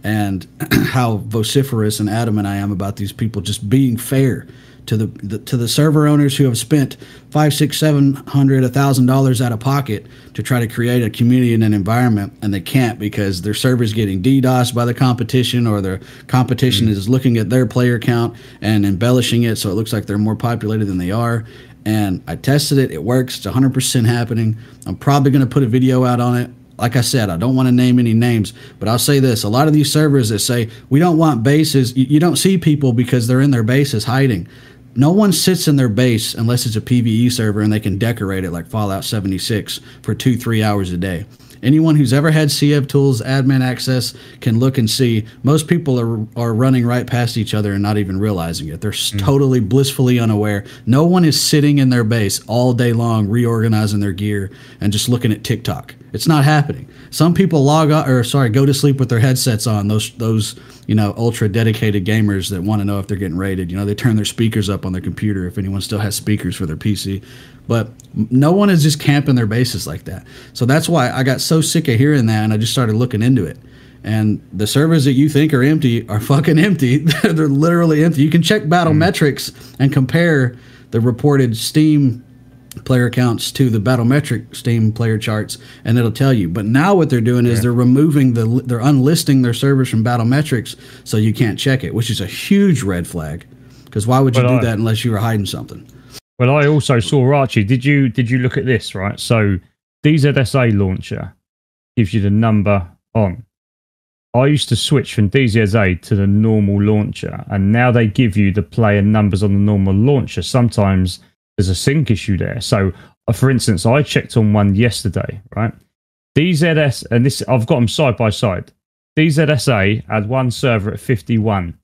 and how vociferous and adamant i am about these people just being fair to the, the to the server owners who have spent five, six, seven hundred, a thousand dollars out of pocket to try to create a community and an environment, and they can't because their server's getting DDoS by the competition, or their competition mm-hmm. is looking at their player count and embellishing it so it looks like they're more populated than they are. and I tested it. It works. It's 100% happening. I'm probably going to put a video out on it. Like I said, I don't want to name any names, but I'll say this: a lot of these servers that say we don't want bases, you, you don't see people because they're in their bases hiding. No one sits in their base unless it's a PVE server and they can decorate it like Fallout 76 for two, three hours a day. Anyone who's ever had CF Tools admin access can look and see. Most people are, are running right past each other and not even realizing it. They're s hmm. totally blissfully unaware. No one is sitting in their base all day long reorganizing their gear and just looking at TikTok. It's not happening. Some people log on, or sorry, go to sleep with their headsets on. Those those you know ultra dedicated gamers that want to know if they're getting rated. You know, they turn their speakers up on their computer if anyone still has speakers for their PC. But no one is just camping their bases like that. So that's why I got so sick of hearing that, and I just started looking into it. And the servers that you think are empty are fucking empty. they're literally empty. You can check battle hmm. metrics and compare the reported Steam player counts to the battlemetric steam player charts and it'll tell you but now what they're doing is they're removing the they're unlisting their servers from battlemetrics so you can't check it which is a huge red flag because why would you But do I- that unless you were hiding something Well, I also saw Archie. Did you did you look at this right? So DZSA launcher gives you the number on. I used to switch from DZSA to the normal launcher, and now they give you the player numbers on the normal launcher. Sometimes there's a sync issue there. So, uh, for instance, I checked on one yesterday, right? DZS, and this I've got them side by side. DZSA had one server at 51.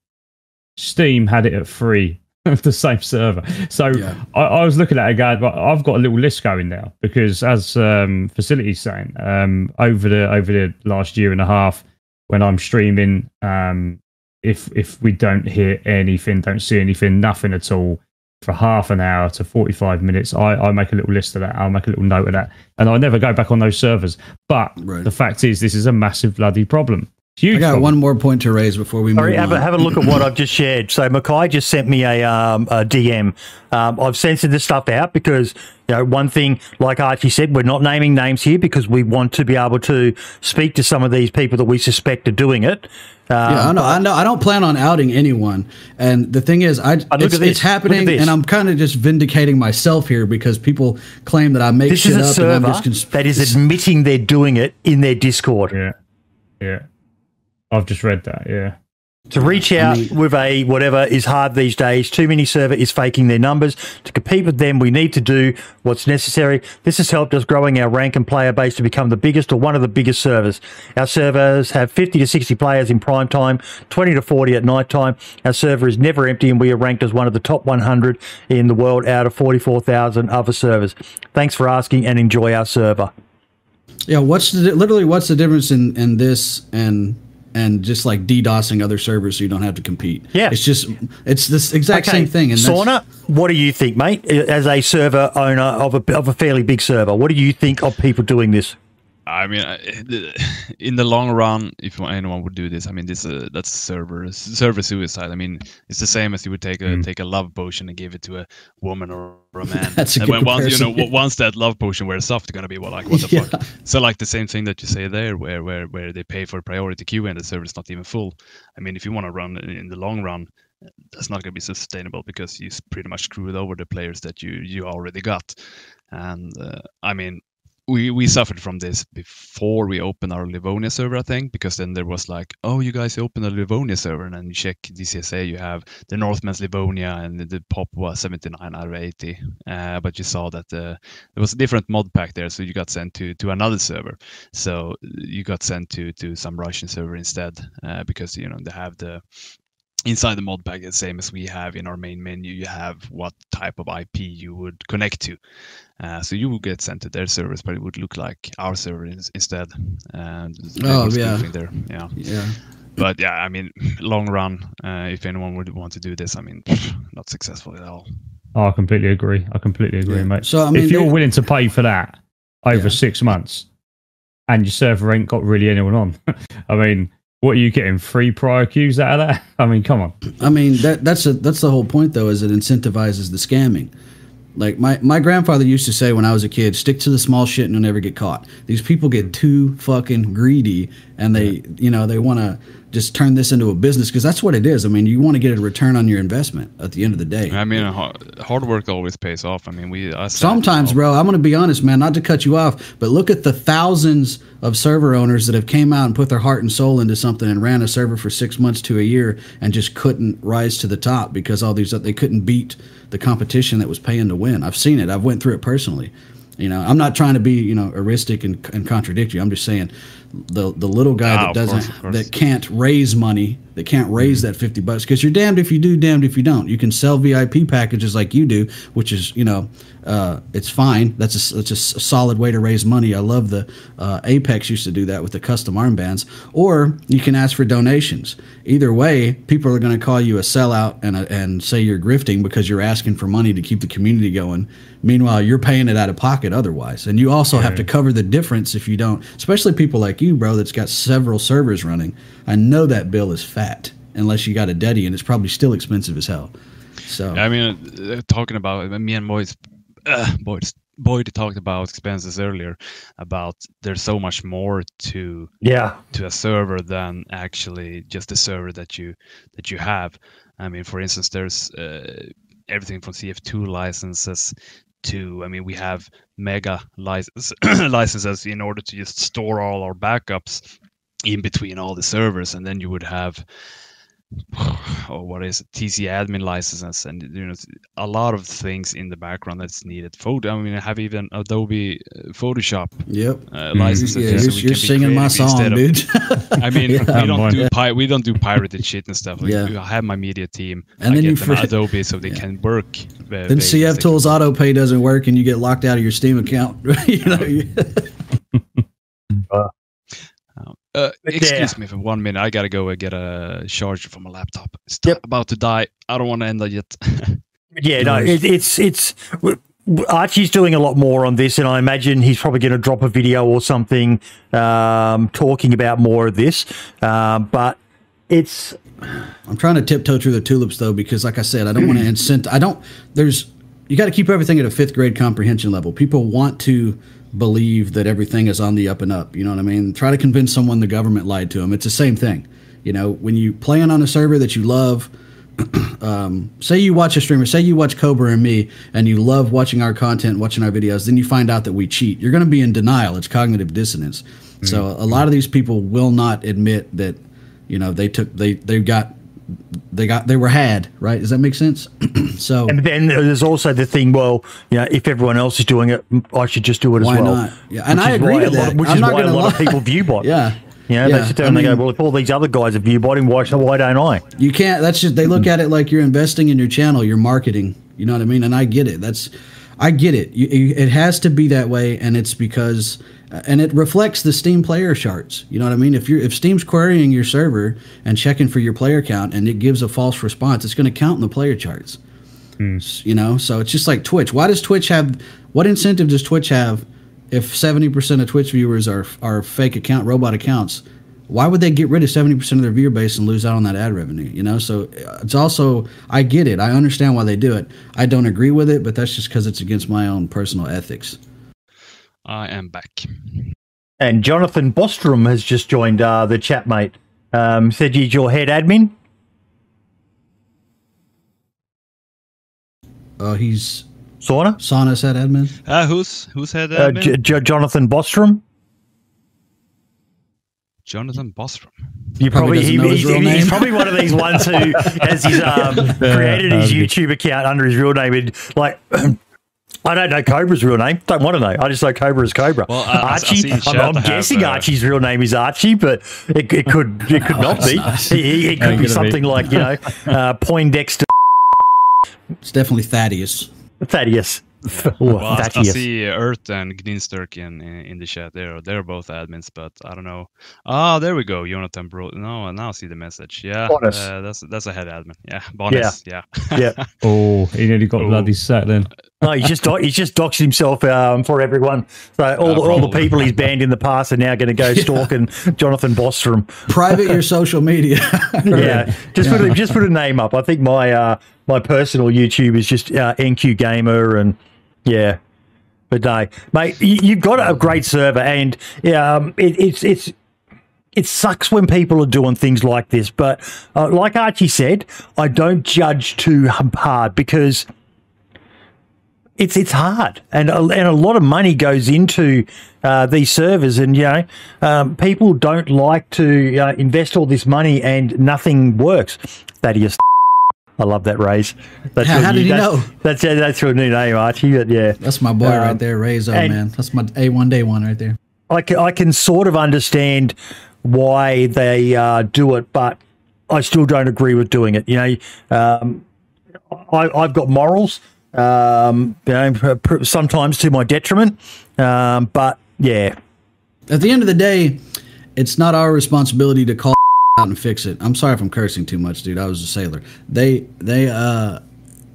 Steam had it at three. the same server. So Yeah. I, I was looking at it going, but I've got a little list going now because, as um, facilities saying, um, over the over the last year and a half, when I'm streaming, um, if if we don't hear anything, don't see anything, nothing at all, for half an hour to 45 minutes, I, I make a little list of that. I'll make a little note of that, and I never go back on those servers. But Right. the fact is, this is a massive bloody problem. Huge. i got problem. one more point to raise before we Sorry, move have on a, have a look at what I've just shared. So Mackay just sent me a, um, a DM. Um, I've censored this stuff out because you know one thing, like Archie said, we're not naming names here because we want to be able to speak to some of these people that we suspect are doing it. Um, Yeah, I know, I know. I don't plan on outing anyone. And the thing is, I But it's, look at this, it's happening, and I'm kind of just vindicating myself here because people claim that I make This shit is a up and server I'm just cons- that is admitting they're doing it in their Discord. Yeah, yeah. I've just read that. Yeah. To reach out with a whatever is hard these days. Too many server is faking their numbers. To compete with them, we need to do what's necessary. This has helped us growing our rank and player base to become the biggest or one of the biggest servers. Our servers have 50 to 60 players in prime time, 20 to 40 at night time. Our server is never empty and we are ranked as one of the top 100 in the world out of 44,000 other servers. Thanks for asking and enjoy our server. Yeah, what's the, literally what's the difference in in this and and just like DDoSing other servers so you don't have to compete? Yeah. it's just it's this exact same thing. And Sauna, what do you think, mate? As a server owner of a, of a fairly big server, what do you think of people doing this? I mean, in the long run, if anyone would do this, I mean, this uh, that's server server suicide. I mean, it's the same as you would take a take a love potion and give it to a woman or a man. That's a and good when once you know once that love potion wears off, they're gonna be well, like, what the Yeah. fuck? So like the same thing that you say there, where where where they pay for priority queue and the server's not even full. I mean, if you want to run in- the long run, that's not going to be sustainable because you pretty much screwed over the players that you you already got. And uh, I mean, we we suffered from this before we opened our Livonia server, I think, because then there was like, oh, you guys opened a Livonia server, and then you check DZSA, you have the Northmen's Livonia, and the, the pop was 79 out of 80. Uh, but you saw that uh, there was a different mod pack there, so you got sent to to another server. So you got sent to to some Russian server instead, uh, because you know they have the inside the mod pack the same as we have in our main menu you have what type of ip you would connect to uh, so you will get sent to their servers but it would look like our server is, instead and Oh, yeah. there yeah yeah. but yeah i mean long run uh, if anyone would want to do this i mean not successful at all Oh, I completely agree. I completely agree, Yeah. mate. So, I mean, if you're willing to pay for that over Yeah. six months, and your server ain't got really anyone on, I mean, what are you getting? Free prior queues out of that? I mean, come on. I mean that that's a, that's the whole point though is it incentivizes the scamming. Like my, my grandfather used to say when I was a kid, stick to the small shit and you'll never get caught. These people get too fucking greedy and they you know they want to just turn this into a business because that's what it is. I mean, you want to get a return on your investment at the end of the day. I mean, hard work always pays off. I mean, we Sometimes, bro, I'm going to be honest, man, not to cut you off, but look at the thousands of server owners that have came out and put their heart and soul into something and ran a server for six months to a year and just couldn't rise to the top because all these they couldn't beat the competition that was paying to win. I've seen it. I've went through it personally. You know, I'm not trying to be you know heuristic and, and contradict you. I'm just saying the the little guy Ah, that doesn't course, course. that can't raise money that can't raise that 50 bucks because you're damned if you do damned if you don't. You can sell vip packages like you do which is you know uh, it's fine. That's a, that's a solid way to raise money. I love the uh, apex used to do that with the custom armbands. Or you can ask for donations. Either way people are going to call you a sellout and, a, and say you're grifting because you're asking for money to keep the community going. Meanwhile you're paying it out of pocket otherwise. And you also have to cover the difference if you don't especially people like you bro that's got several servers running i know that bill is fat unless you got a daddy and it's probably still expensive as hell so I mean, uh, talking about me and Boyd, uh, Boyd, Boyd talked about expenses earlier. About there's so much more to Yeah. to a server than actually just the server that you that you have. I mean, for instance, there's uh, everything from CF Tools licenses to I mean, we have mega license licenses in order to just store all our backups in between all the servers, and then you would have or what is it, TC admin licenses and you know a lot of things in the background that's needed. Photo, I mean, I have even Adobe uh, Photoshop yep uh, licenses. yeah, just you're, you're singing my song instead of- dude I mean, Yeah. we don't do pi- we don't do pirated shit and stuff. Like, Yeah. I have my media team. And I then get you them for- Adobe so they Yeah. can work. Uh, then cf just- tools auto pay doesn't work and you get locked out of your steam account you know you- Uh, excuse yeah. me for one minute. I gotta go and get a charger for my laptop. It's Yep. about to die. I don't want to end it yet. Yeah, no, it, it's it's w- w- Archie's doing a lot more on this, and I imagine he's probably going to drop a video or something um, talking about more of this. Um, but it's I'm trying to tiptoe through the tulips though, because like I said, I don't want to incent. I don't. There's you got to keep everything at a fifth grade comprehension level. People want to believe that everything is on the up and up. You know what I mean? Try to convince someone the government lied to them. It's the same thing. You know, when you playing on a server that you love. um, say you watch a streamer, say you watch Cobra and me, and you love watching our content, watching our videos, then you find out that we cheat. You're going to be in denial. It's cognitive dissonance. So a lot of these people will not admit that, you know, they took they they got they got they were had right. Does that make sense? so and then there's also the thing. Well, you know, if everyone else is doing it, I should just do it as Why well. not? Yeah, and I agree why to a lot that. of- which I'm is not why a lot of people view bot. yeah. You know, Yeah, they sit there I and they go, "Well, if all these other guys are view botting, why why don't I?" You can't. That's just they look mm. at it like you're investing in your channel, you're marketing. You know what I mean? And I get it. That's I get it. You, it has to be that way, and it's because and it reflects the Steam player charts. You know what I mean? If you're if Steam's querying your server and checking for your player count, and it gives a false response, it's going to count in the player charts. S- You know, so it's just like Twitch. Why does Twitch have? What incentive does Twitch have if seventy percent of Twitch viewers are are fake account robot accounts? Why would they get rid of seventy percent of their viewer base and lose out on that ad revenue? You know, so uh, it's also I get it. I understand why they do it. I don't agree with it, but that's just because it's against my own personal ethics. I am back. And Jonathan Bostrom has just joined uh, the chat, mate. Um, said he's your head admin. Uh, he's Sauna. Sauna said admin. Uh, who's who's head Uh, admin? J- J- Jonathan Bostrom. Jonathan Bostrom. You Probably probably, he, know he's, he's probably one of these ones who has his um, created his YouTube account under his real name. And like, I don't know Cobra's real name. Don't want to know. I just know Cobra is Cobra. Well, I- I- I Archie. see in I'm, I'm I have, guessing uh, Archie's real name is Archie, but it, it could it could not be. nice. It, it could be gonna be. something like you know uh, Poindexter It's definitely Thaddeus. Thaddeus. Oh, Well, I, I Thaddeus. see Earth and Gninsturk in, in in the chat. They're they're both admins, but I don't know. Ah, there we go. Jonathan Bro. No, now I see the message. Yeah, Bonus. uh, that's that's a head admin. Yeah, bonus. Yeah. Yeah. Oh, he nearly got Oh. bloody sacked then. No, he's just he's just doxed himself um, for everyone. So all, Uh, the all the people he's banned in the past are now going to go stalking Jonathan Bostrom. Private your social media. Yeah, just put a, just put a name up. I think my uh, my personal YouTube is just uh, NQ Gamer, and yeah, but no, mate, you, you've got a great server, and um, it, it's it's it sucks when people are doing things like this. But uh, like Archie said, I don't judge too hard because it's it's hard, and a, and a lot of money goes into uh, these servers, and you know, um, people don't like to uh, invest all this money and nothing works. Thaddeus, I love that raise. That's How- how did you that's, know? That's that's your new name, Archie. But yeah, That's my boy Um, right there, Rayzo, and- man. That's my A1 day one right there. I can, I can sort of understand why they uh, do it, but I still don't agree with doing it. You know, um, I, I've got morals, um, sometimes to my detriment, um, but yeah, At the end of the day, it's not our responsibility to call out and fix it. I'm sorry if I'm cursing too much, dude. I was a sailor. They they uh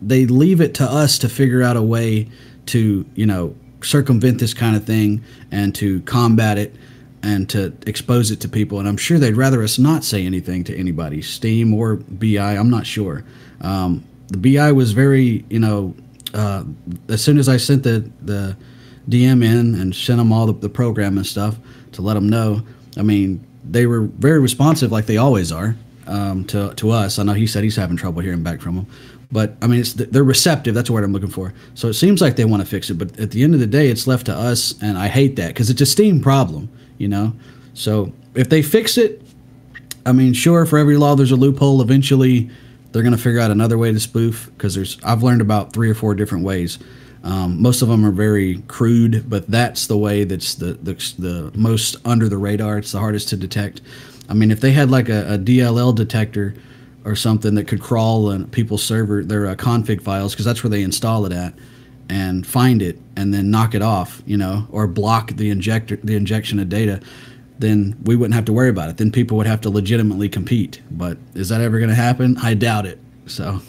they leave it to us to figure out a way to, you know, circumvent this kind of thing and to combat it and to expose it to people. And I'm sure they'd rather us not say anything to anybody, Steam or BI. I'm not sure. Um, the BI was very, you know, uh, as soon as I sent the the DM in and sent them all the, the program and stuff to let them know. I mean, they were very responsive, like they always are, um, to to us. I know he said he's having trouble hearing back from them, but I mean, it's they're receptive. That's the word I'm looking for. So it seems like they want to fix it, but at the end of the day, it's left to us, and I hate that because it's a Steam problem, you know. So if they fix it, I mean, sure, for every law, there's a loophole. Eventually, they're going to figure out another way to spoof because there's. I've learned about three or four different ways. Um, most of them are very crude, but that's the way that's the, the the most under the radar. It's the hardest to detect. I mean, if they had like a, a DLL detector or something that could crawl on people's server their uh, config files because that's where they install it at and find it and then knock it off, you know, or block the injector the injection of data, then we wouldn't have to worry about it. Then people would have to legitimately compete. But is that ever going to happen? I doubt it. So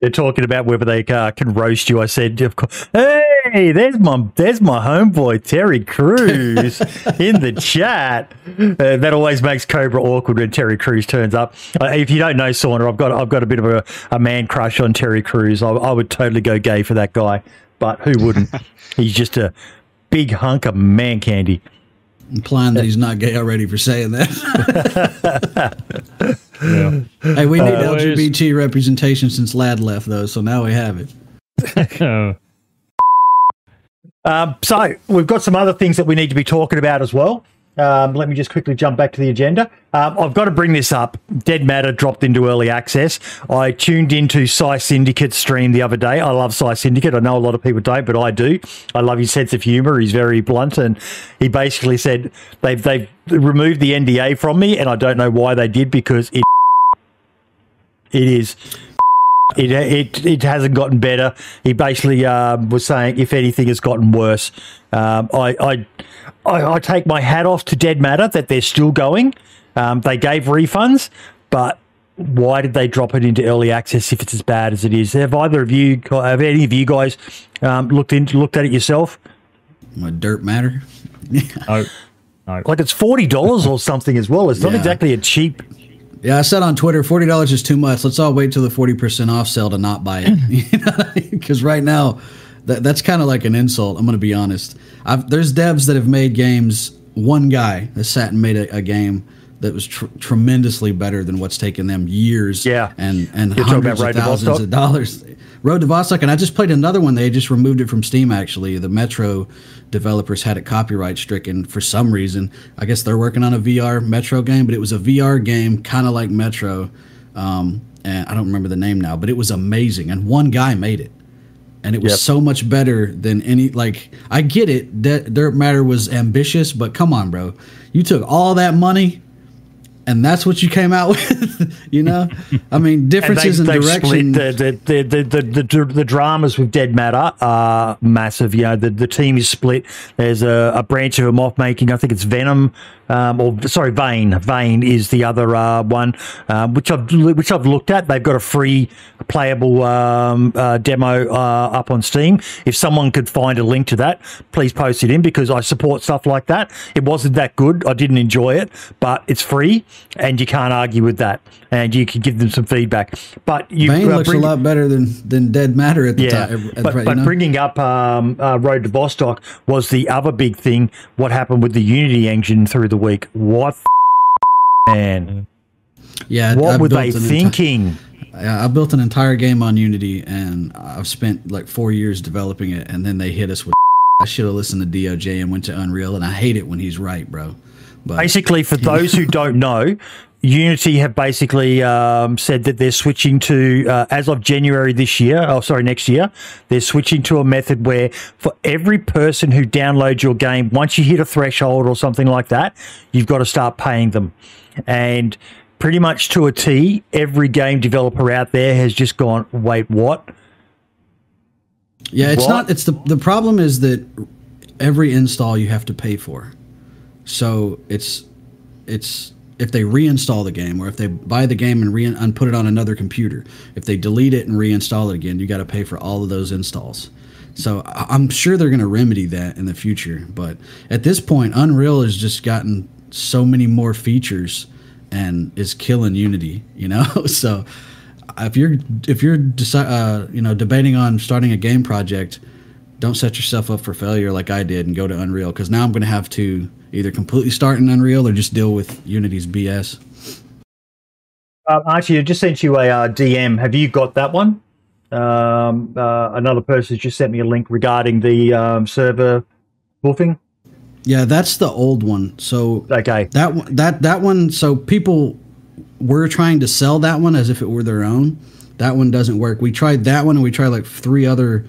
they're talking about whether they uh, can roast you. I said, of course. Hey, there's my there's my homeboy Terry Crews in the chat. Uh, that always makes Cobra awkward when Terry Crews turns up. Uh, if you don't know Sauna, I've got I've got a bit of a, a man crush on Terry Crews. I, I would totally go gay for that guy, but who wouldn't? He's just a big hunk of man candy. Implying that he's not gay already for saying that. Yeah. hey, we need Uh, LGBT representation since Lad left, though, so now we have it. Uh, Um, so we've got some other things that we need to be talking about as well. Um, let me just quickly jump back to the agenda. Um, I've got to bring this up. Dead Matter dropped into early access. I tuned into Psy Syndicate's stream the other day. I love Psy Syndicate. I know a lot of people don't, but I do. I love his sense of humor. He's very blunt, and he basically said they've they've removed the NDA from me, and I don't know why they did because it it is it, it it hasn't gotten better. He basically um, was saying, if anything, has gotten worse. Um, I, I I I take my hat off to Dead Matter that they're still going. Um, they gave refunds, but why did they drop it into early access if it's as bad as it is? Have either of you, have any of you guys um, looked into looked at it yourself? My Dead Matter. no, Like it's forty dollars or something as well. It's not Yeah. exactly a cheap. Yeah, I said on Twitter, forty dollars is too much. Let's all wait till the forty percent off sale to not buy it. Because right now, that, that's kind of like an insult. I'm going to be honest. I've, there's devs that have made games. One guy has sat and made a, a game that was tr- tremendously better than what's taken them years. Yeah. and and You're hundreds of thousands of dollars. Road to Vostok, and I just played another one. They just removed it from Steam. Actually, the Metro developers had it copyright stricken for some reason. I guess they're working on a VR Metro game, but it was a VR game, kind of like Metro. Um, and I don't remember the name now, but it was amazing. And one guy made it, and it was Yep. so much better than any. Like I get it, De- Dead Matter was ambitious, but come on, bro, you took all that money. And that's what you came out with, you know. I mean, And they, differences in direction. the, the, the, the, the the dramas with Dead Matter are massive. You know, the, the team is split. There's a, a branch of them off making. I think it's Venom, um, or sorry, Vein. Vein is the other uh, one, um, which I've which I've looked at. They've got a free playable um, uh, demo uh, up on Steam. If someone could find a link to that, please post it in because I support stuff like that. It wasn't that good. I didn't enjoy it, but it's free and you can't argue with that. And you can give them some feedback. But you Vein uh, looks bring- a lot better than than Dead Matter at the yeah, time. at- but, right, but you know? bringing up um, uh, Road to Vostok was the other big thing. What happened with the Unity engine through the the week. What man? Mm-hmm. Yeah, What I've were they an enti- thinking? I I built an entire game on Unity, and I've spent like four years developing it, and then they hit us with. I should have listened to DOJ and went to Unreal, and I hate it when he's right, bro. But Basically, for those who don't know, Unity have basically um, said that they're switching to, uh, as of January this year, oh, sorry, next year, they're switching to a method where for every person who downloads your game, once you hit a threshold or something like that, you've got to start paying them. And pretty much to a T, every game developer out there has just gone, wait, what? yeah, it's What? not. It's the the problem is that every install you have to pay for. So it's it's if they reinstall the game or if they buy the game and re and put it on another computer, if they delete it and reinstall it again, you got to pay for all of those installs. So I'm sure they're going to remedy that in the future, but at this point, Unreal has just gotten so many more features and is killing Unity. You know, so if you're if you're deci- uh, you know debating on starting a game project, don't set yourself up for failure like I did and go to Unreal because now I'm going to have to either completely start in Unreal or just deal with Unity's BS. Um, Archie, I just sent you a uh, DM. Have you got that one? Um, uh, another person just sent me a link regarding the um, server spoofing. Yeah, that's the old one. So Okay. that one, that that one. So people were trying to sell that one as if it were their own. That one doesn't work. We tried that one and we tried like three other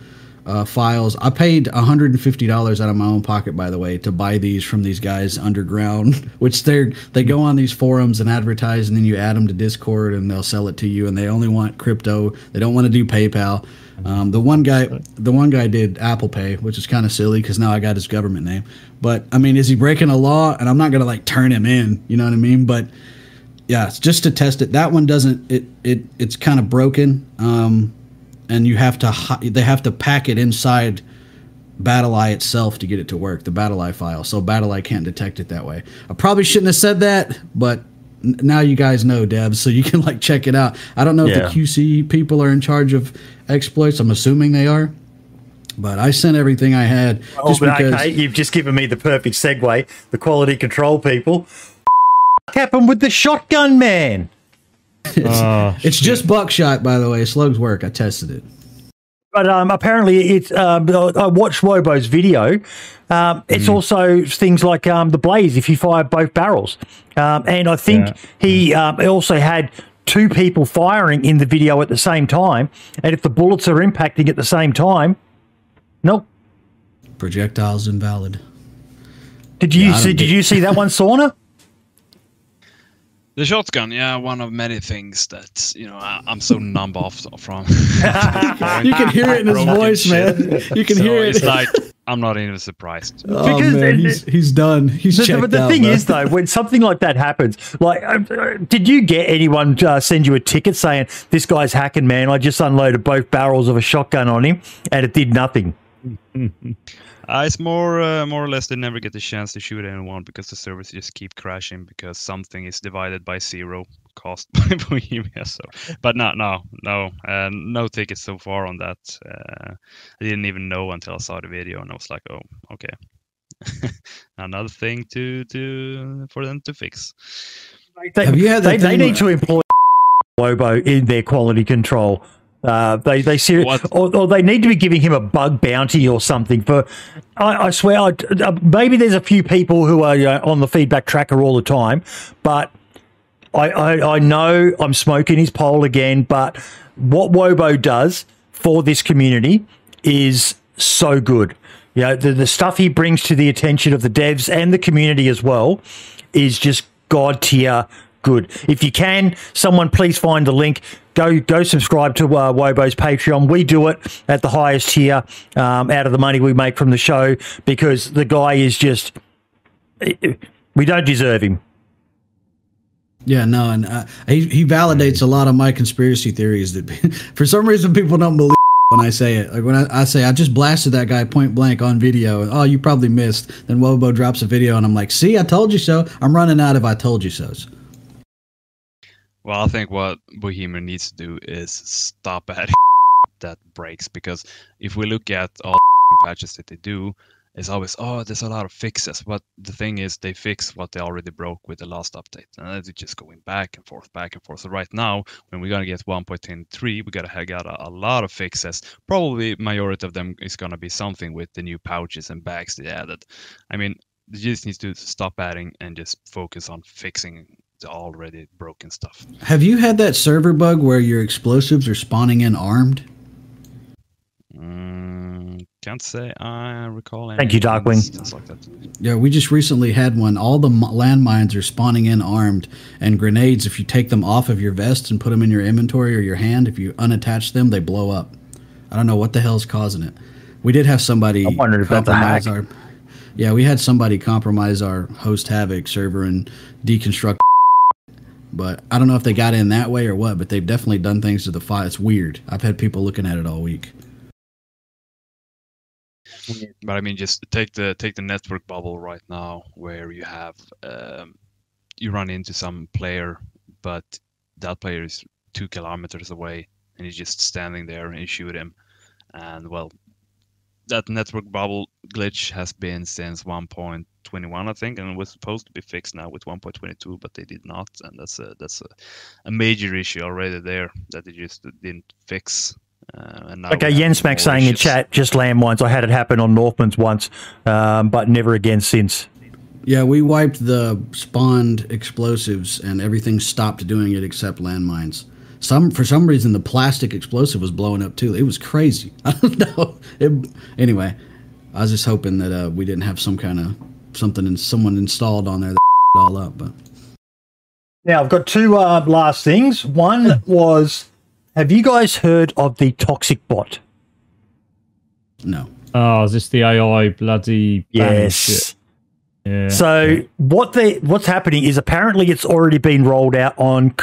uh, files. I paid $150 out of my own pocket, by the way, to buy these from these guys underground, which they're they go on these forums and advertise, and then you add them to Discord and they'll sell it to you, and they only want crypto. They don't want to do PayPal. Um, the one guy, the one guy did Apple Pay, which is kind of silly because now I got his government name. But I mean, is he breaking a law? And I'm not gonna like turn him in. You know what I mean? But yeah, it's just to test it. That one doesn't. It it it's kind of broken. Um, and you have to they have to pack it inside BattlEye itself to get it to work. The BattlEye file, so BattlEye can't detect it that way. I probably shouldn't have said that, but n- now you guys know, devs, so you can like check it out. I don't know Yeah. if the QC people are in charge of exploits. I'm assuming they are. But I sent everything I had Oh, just but because. okay, you've just given me the perfect segue. The quality control people. happened with the shotgun man? Ah, It's just buckshot, by the way. Slugs work. I tested it. But um, apparently, it's. Um, I watched Wobo's video. Um, it's Mm. also things like um, the blaze if you fire both barrels, um, and I think Yeah. he um, also had two people firing in the video at the same time. And if the bullets are impacting at the same time, nope. Projectiles invalid. Did you Yeah, see? Did get- you see that one, Sauna? The shotgun, yeah, one of many things that you know I, I'm so numb off from. You can hear it in his voice, shit. man. You can so hear it. It's like I'm not even surprised. oh Because man, it- he's he's done. He's The, checked but the out. thing bro. is, though, when something like that happens, like, uh, uh, did you get anyone uh, send you a ticket saying this guy's hacking, man? I just unloaded both barrels of a shotgun on him, and it did nothing. Uh, it's more, uh, more or less, they never get the chance to shoot anyone because the servers just keep crashing because something is divided by zero caused by Bohemia. So, but no, no, no, uh, no tickets so far on that. Uh, I didn't even know until I saw the video, and I was like, oh, okay, another thing to to for them to fix. They, Have you had they, they need to employ Wobo in their quality control. Uh, they they ser- or, or they need to be giving him a bug bounty or something. For I, I swear, I, uh, maybe there's a few people who are uh, on the feedback tracker all the time, but I, I, I know I'm smoking his pole again, but what Wobo does for this community is so good. You know, the, the stuff he brings to the attention of the devs and the community as well is just god tier good. If you can, someone please find the link. Go go subscribe to uh, Wobo's Patreon. We do it at the highest tier um, out of the money we make from the show because the guy is just. We don't deserve him. Yeah, no, and uh, he he validates a lot of my conspiracy theories that for some reason people don't believe when I say it. Like when I, I say I just blasted that guy point blank on video. Oh, you probably missed. Then Wobo drops a video, and I'm like, see, I told you so. I'm running out of I told you so's. Well, I think what Bohemia needs to do is stop at that breaks because if we look at all the patches that they do, it's always oh there's a lot of fixes but the thing is they fix what they already broke with the last update and it's just going back and forth back and forth. So right now when we're to get 1.10.3 we got to have a, a lot of fixes. Probably majority of them is to be something with the new pouches and bags they added. I mean they just need to stop adding and just focus on fixing already broken stuff Have you had that server bug where your explosives are spawning in armed? mm, can't say i recall Thank you, any Darkwing. like Yeah, we just recently had one. All the m- landmines are spawning in armed, and grenades. If you take them off of your vest and put them in your inventory or your hand, if you unattach them, they blow up. I don't know what the hell's causing it. We did have somebody I'm wondering if that's a compromise hack. our. Yeah, we had somebody compromise our host havoc server and deconstruct. But I don't know if they got in that way or what. But they've definitely done things to the file. It's weird. I've had people looking at it all week. but I mean, just take the take the network bubble right now, where you have um, you run into some player, but that player is two kilometers away, and he's just standing there, and you shoot him, and well, that network bubble glitch has been since 1.21, I think, and it was supposed to be fixed now with 1.22, but they did not, and that's a that's a, a major issue already there that they just didn't fix. Uh, and now Okay, we have Jens Mac more saying in chat, just landmines. I had it happen on Northmen's once, um, but never again since. Yeah, we wiped the spawned explosives and everything stopped doing it except landmines. Some for some reason the plastic explosive was blowing up too. It was crazy. I don't know. It, anyway, I was just hoping that uh, we didn't have some kind of something and someone installed on there that it all up. But Now, I've got two uh, last things. One was have you guys heard of the Toxic Bot? no, Oh, is this the AI bloody banning shit? Yes. Yeah. So what they what's happening is apparently it's already been rolled out on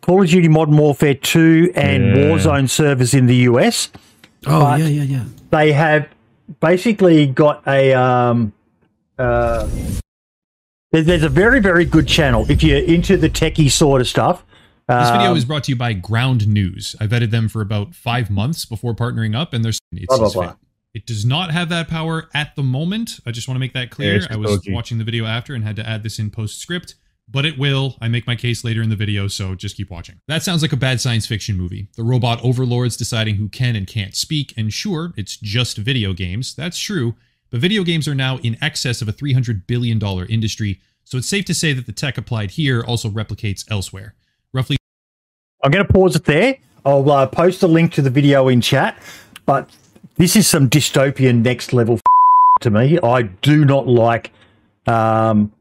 Call of Duty Modern Warfare 2 and Yeah. Warzone servers in the US. oh But- yeah, yeah, yeah. They have basically got a um uh there- there's a very very good channel if you're into the techie sort of stuff. This video Um, is brought to you by Ground News. I vetted them for about five months before partnering up, and they're it's Blah, blah, blah. It does not have that power at the moment. I just want to make that clear. I was watching the video after and had to add this in postscript, but it will. I make my case later in the video, so just keep watching. That sounds like a bad science fiction movie. The robot overlords deciding who can and can't speak, and sure, it's just video games. That's true. But video games are now in excess of a $300 billion industry, so it's safe to say that the tech applied here also replicates elsewhere. Roughly I'm going to pause it there. I'll uh, post a link to the video in chat, but this is some dystopian next level to me. I do not like um,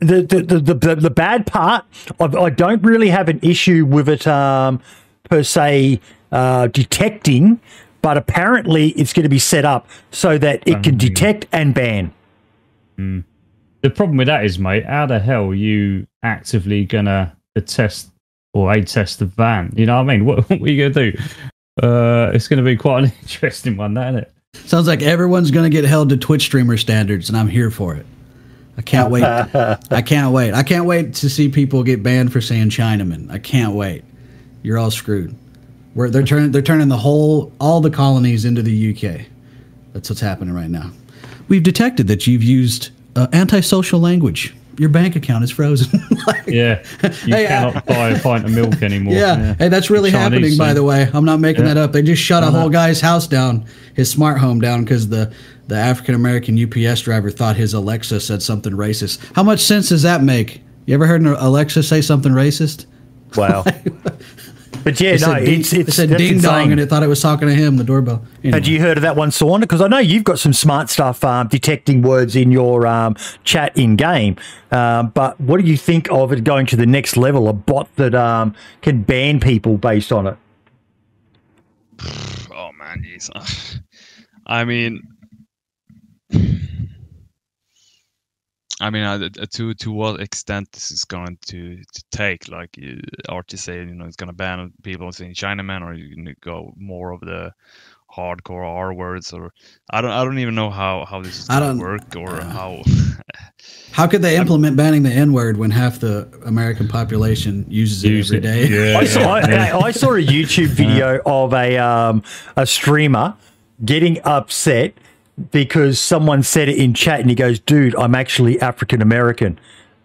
the, the, the, the, the, bad part. I, I don't really have an issue with it um, per se uh, detecting, but apparently it's going to be set up so that it can detect and ban. the problem with that is, mate, how the hell are you actively gonna test or aid test the van? You know what I mean? What, what are you gonna do? Uh, it's gonna be quite an interesting one, that isn't it? Sounds like everyone's gonna get held to Twitch streamer standards, and I'm here for it. I can't wait. I can't wait. I can't wait to see people get banned for saying Chinaman. I can't wait. You're all screwed. We're, they're turning they're turning the whole all the colonies into the UK. That's what's happening right now. We've detected that you've used uh, antisocial language. Your bank account is frozen. Like, Yeah, you Hey, uh, cannot buy a pint of milk anymore. yeah. Hey, that's really Chinese happening, by the way. I'm not making Yeah. that up. They just shut a whole guy's house down, his smart home down, because the, the African American UPS driver thought his Alexa said something racist. How much sense does that make? You ever heard an Alexa say something racist? Wow. but yeah, It no, said, ding, it's, it's it said that's ding dong, and it thought it was talking to him, the doorbell. Anyway. Had you heard of that one, Sawn? Because I know you've got some smart stuff um, detecting words in your um, chat in game. Um, but what do you think of it going to the next level? A bot that um, can ban people based on it. Oh man, jeez. I mean, I mean, uh, uh, to to what extent this is going to, to take? Like you, Archie said, you know, it's going to ban people saying Chinaman, or you can go more of the hardcore R words, or I don't, I don't even know how how this is going to work, or how. How could they implement banning the N word when half the American population uses it Use every it. day? Yeah, I saw. I, I saw a YouTube video of a um, a streamer getting upset because someone said it in chat and he goes, dude, I'm actually African American.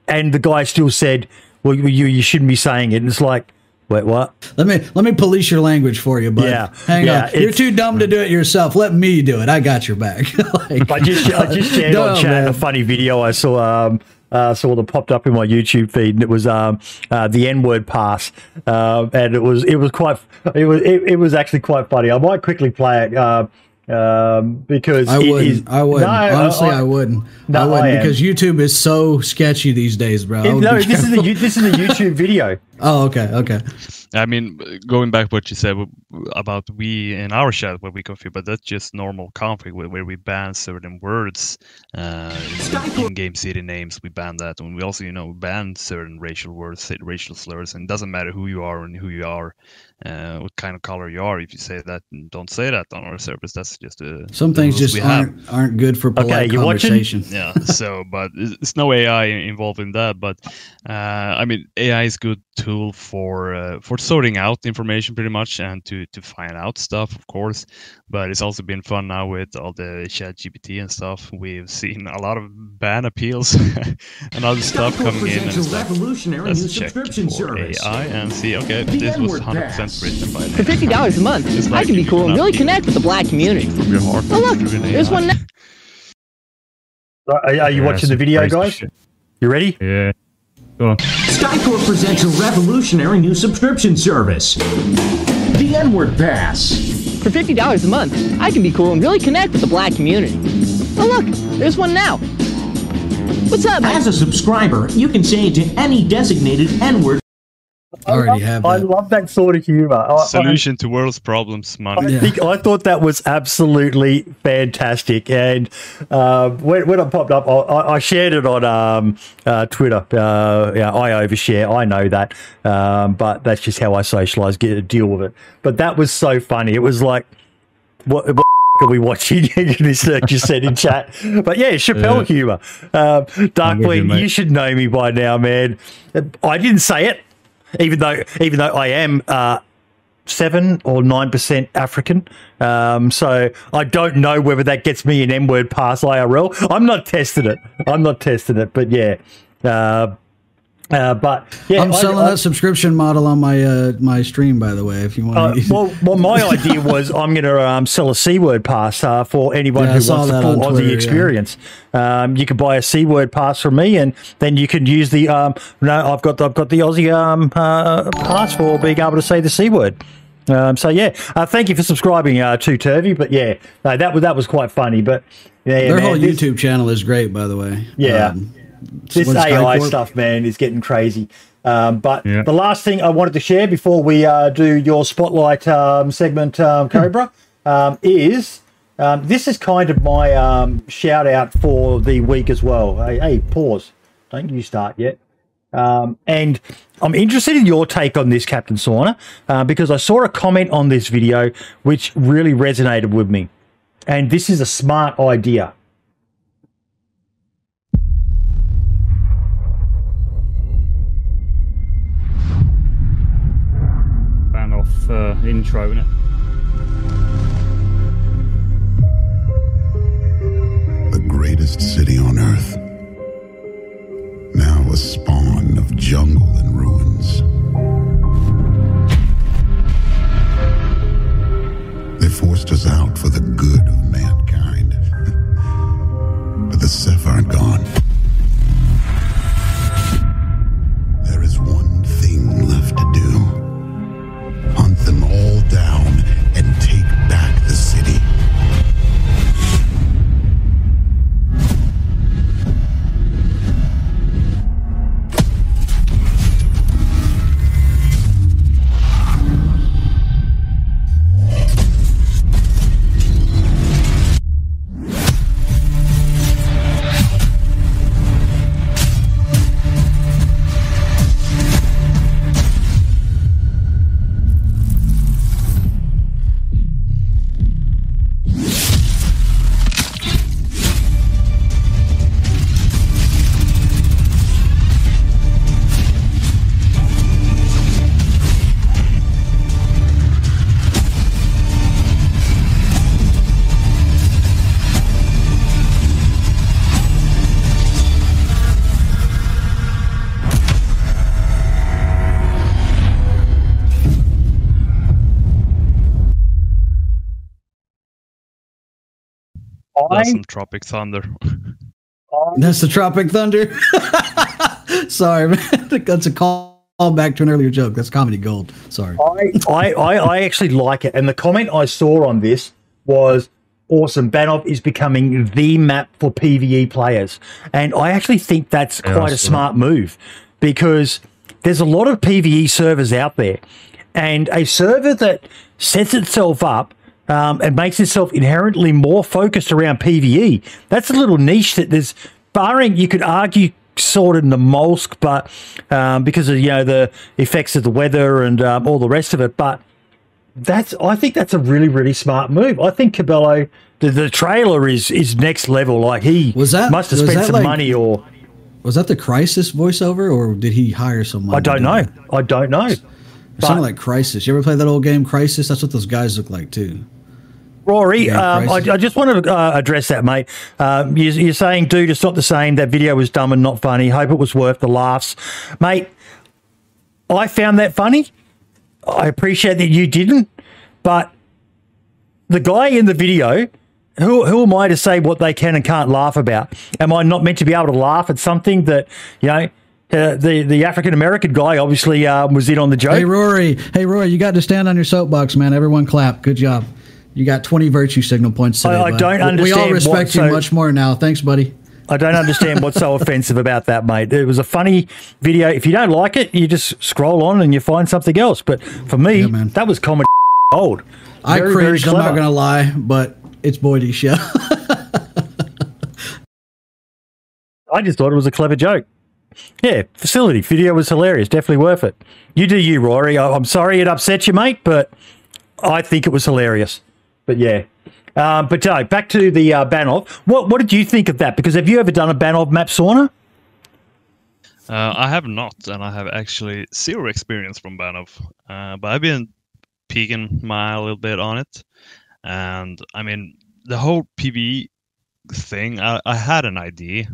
And the guy still said, well, you, you shouldn't be saying it. And it's like, wait, what? Let me let me police your language for you, bud. Yeah, hang yeah, on. You're too dumb to do it yourself. Let me do it. I got your back. like, I just I just shared on chat man. a funny video I saw um uh, saw that popped up in my YouTube feed, and it was um uh, the N word pass, um, and it was it was quite it was it, it was actually quite funny. I might quickly play it. Uh, um, because I wouldn't. I wouldn't. No, Honestly, I- I, wouldn't. No, I wouldn't because YouTube is so sketchy these days, bro. It- no, this is the this is a YouTube video. Oh, okay, okay. I mean, going back what you said about we in our chat where we config, but that's just normal config where, where we ban certain words uh, in in-game city names. We ban that, and we also, you know, ban certain racial words, racial slurs, and it doesn't matter who you are and who you are, uh, what kind of color you are. If you say that, and don't say that on our service. That's just a Some things just aren't aren't good for polite you watching? conversation. yeah so but it's it's no ai involved in that but uh, i mean ai is good tool for uh, for sorting out information pretty much and to to find out stuff of course but it's also been fun now with all the chat gpt and stuff we've seen a lot of ban appeals and other stuff coming in and presents a it's like, revolutionary let's new check subscription for service. ai and see okay The this was 100% written by For fifty dollars a month, It's I can be cool and really connect with the black community. from your heart Oh look, there's AI. one now. Uh, are, are you Yeah, watching the video, guys? You ready? Yeah. Go on. Skycorp presents a revolutionary new subscription service. The N-word Pass. For fifty dollars a month, I can be cool and really connect with the black community. Oh look, there's one now. What's up. As a subscriber, you can say it to any designated N-word I already have I love that sort of humor. I- I- solution to world's problems I money Yeah. think I thought that was absolutely fantastic, and uh, when, when it popped up, I, I I shared it on um, uh, Twitter. Uh, yeah, I overshare. I know that, um, but that's just how I socialize, get a deal with it. But that was so funny. It was like, what? what are we watching? this uh, just said in chat, but yeah, Chappelle Yeah. humor. Um, Dark you, Queen, you should know me by now, man. I didn't say it, even though even though I am. Uh, seven or nine percent African. Um, so I don't know whether that gets me an M word pass IRL. I'm not testing it. I'm not testing it, but yeah. Uh, uh, but yeah, I'm selling I- that subscription model on my uh, my stream, by the way. If you want, uh, to well, well, my idea was I'm going to um, sell a C word pass uh, for anyone Yeah, who wants the full on Aussie Twitter, yeah. experience. Um, you can buy a C word pass from me, and then you can use the. Um, no, I've got the, I've got the Aussie um, uh, pass for being able to say the C word. Um, so yeah, uh, thank you for subscribing uh, to Turvy. But yeah, no, that was that was quite funny. But yeah, their man, whole this- YouTube channel is great, by the way. Yeah. Um, this AI stuff, man, is getting crazy. Um, but Yeah. the last thing I wanted to share before we uh, do your spotlight um, segment, um, Cobra, um, is um, this is kind of my um, shout out for the week as well. Hey, hey pause. Don't you start yet. Um, and I'm interested in your take on this, Captain Sauna, uh, because I saw a comment on this video which really resonated with me. And this is a smart idea. Uh, intro, innit? the greatest city on earth. Now a spawn of jungle and ruins. They forced us out for the good of mankind. but the Seth aren't gone. I, some Tropic Thunder. That's the Tropic Thunder. Sorry, man. That's a call back to an earlier joke. That's comedy gold. Sorry. I, I, I, I actually like it. And the comment I saw on this was awesome. Banov is becoming the map for PvE players. And I actually think that's Yeah, I quite a saw smart move because there's a lot of PvE servers out there. And a server that sets itself up um, and makes itself inherently more focused around PvE, that's a little niche that there's, barring, you could argue, sort in Namalsk, but um, because of you know the effects of the weather and um, all the rest of it. But that's I think that's a really really smart move. I think Cabello the, the trailer is is next level. Like he Was that- must have was spent some like- money or Was that the Crysis voiceover, or did he hire someone? I don't know. it? I don't know. It sounded like Crysis. You ever play that old game Crysis? That's what those guys look like too. Rory, Yeah, um, I. I just want to uh, address that, mate. Um, you, you're saying, dude, it's not the same. That video was dumb and not funny. Hope it was worth the laughs, mate. I found that funny. I appreciate that you didn't, but the guy in the video, who who am I to say what they can and can't laugh about? Am I not meant to be able to laugh at something that you know? Uh, the the African American guy obviously uh, was in on the joke. Hey Rory, hey Rory, you got to stand on your soapbox, man. Everyone clap. Good job. You got 20 virtue signal points today. I bud. don't We- We all understand respect you much more now. Thanks, buddy. I don't understand what's so offensive about that, mate. It was a funny video. If you don't like it, you just scroll on and you find something else. But for me, Yeah, man. that was comedy gold. I Very, very cringed. I'm not gonna lie, but it's Boydie's show. I just thought it was a clever joke. Yeah, facility video was hilarious. Definitely worth it. You do you, Rory. I'm sorry it upset you, mate, but I think it was hilarious. But yeah. Um, but uh, back to the uh, Banov. What what did you think of that? Because have you ever done a Banov map sauna? Uh, I have not, and I have actually zero experience from Banov. Uh, but I've been peeking my a little bit on it, and I mean the whole PvE thing. I, I had an idea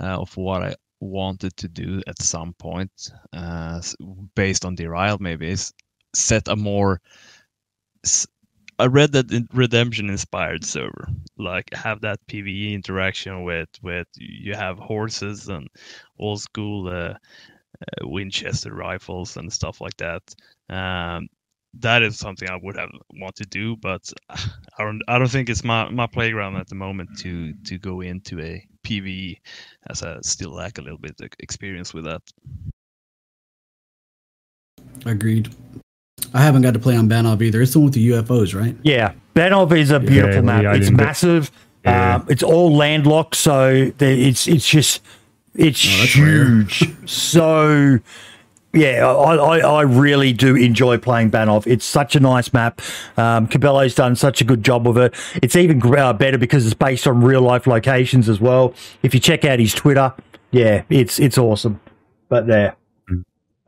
uh, of what I wanted to do at some point, uh, based on Derail. Maybe is set a more. I read that redemption inspired server, like have that PVE interaction with with you have horses and old school uh, uh, Winchester rifles and stuff like that. Um, that is something I would have want to do, but I don't I don't think it's my, my playground at the moment to to go into a PVE as I still lack a little bit of experience with that. Agreed. I haven't got to play on Banov either. It's the one with the UFOs, right? Yeah, Banov is a beautiful Yeah, map. it's massive. Yeah. Um, it's all landlocked, so it's it's just it's Oh, that's rare. huge. so yeah, I, I, I really do enjoy playing Banov. It's such a nice map. Um, Cabello's done such a good job of it. It's even uh, better because it's based on real life locations as well. If you check out his Twitter, yeah, it's it's awesome. But there.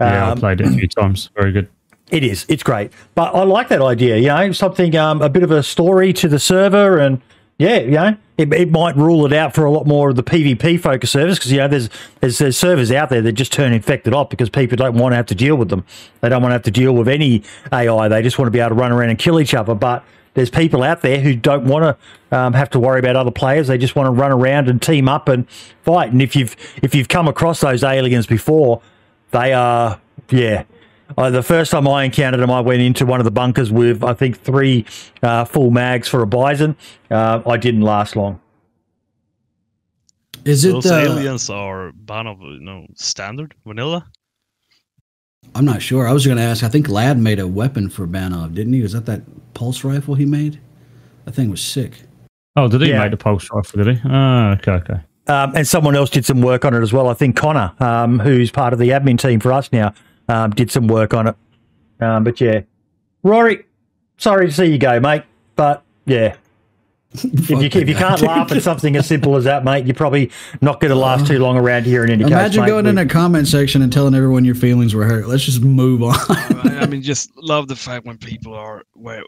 Yeah, I Um, played it a few times. Very good. It is. It's great. But I like that idea, you know, something, um, a bit of a story to the server. And yeah, you know, it, it might rule it out for a lot more of the PvP focus servers because, you know, there's, there's, there's servers out there that just turn infected off because people don't want to have to deal with them. They don't want to have to deal with any AI. They just want to be able to run around and kill each other. But there's people out there who don't want to um, have to worry about other players. They just want to run around and team up and fight. And if you've if you've come across those aliens before, they are yeah. Uh, the first time I encountered them, I went into one of the bunkers with I think three uh, full mags for a Bizon. Uh, I didn't last long. Is it? Those Uh, aliens are Banov, you know, standard vanilla. I'm not sure. I was going to ask. I think Lad made a weapon for Banov, didn't he? Was that that pulse rifle he made? That thing was sick. Oh, did he Yeah. make the pulse rifle? Did he? Ah, okay, okay. Um, and someone else did some work on it as well. I think Connor, um, who's part of the admin team for us now, um, did some work on it. Um, but yeah, Rory, sorry to see you go, mate. But yeah, if you, if you can't laugh at something as simple as that, mate, you're probably not going to last too long around here in any case. Imagine mate. going in We- a comment section and telling everyone your feelings were hurt. Let's just move on. I I mean, just love the fact when people are where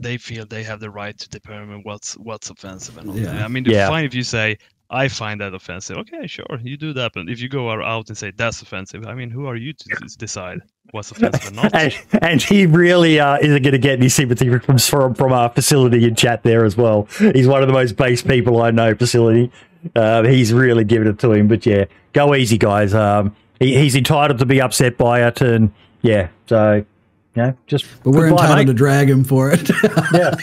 they feel they have the right to determine what's what's offensive and all that. Yeah. I mean, it's Yeah. fine if you say I find that offensive. Okay, sure, you do that. But if you go out and say that's offensive, I mean, who are you to decide? what's offensive or not. and, and he really uh, isn't going to get any sympathy from from, from our facility in chat there as well. He's one of the most base people I know. Facility, uh, he's really giving it to him. But yeah, go easy, guys. Um, he, he's entitled to be upset by it, and yeah, so yeah, just But we're goodbye, entitled mate. to drag him for it. yeah,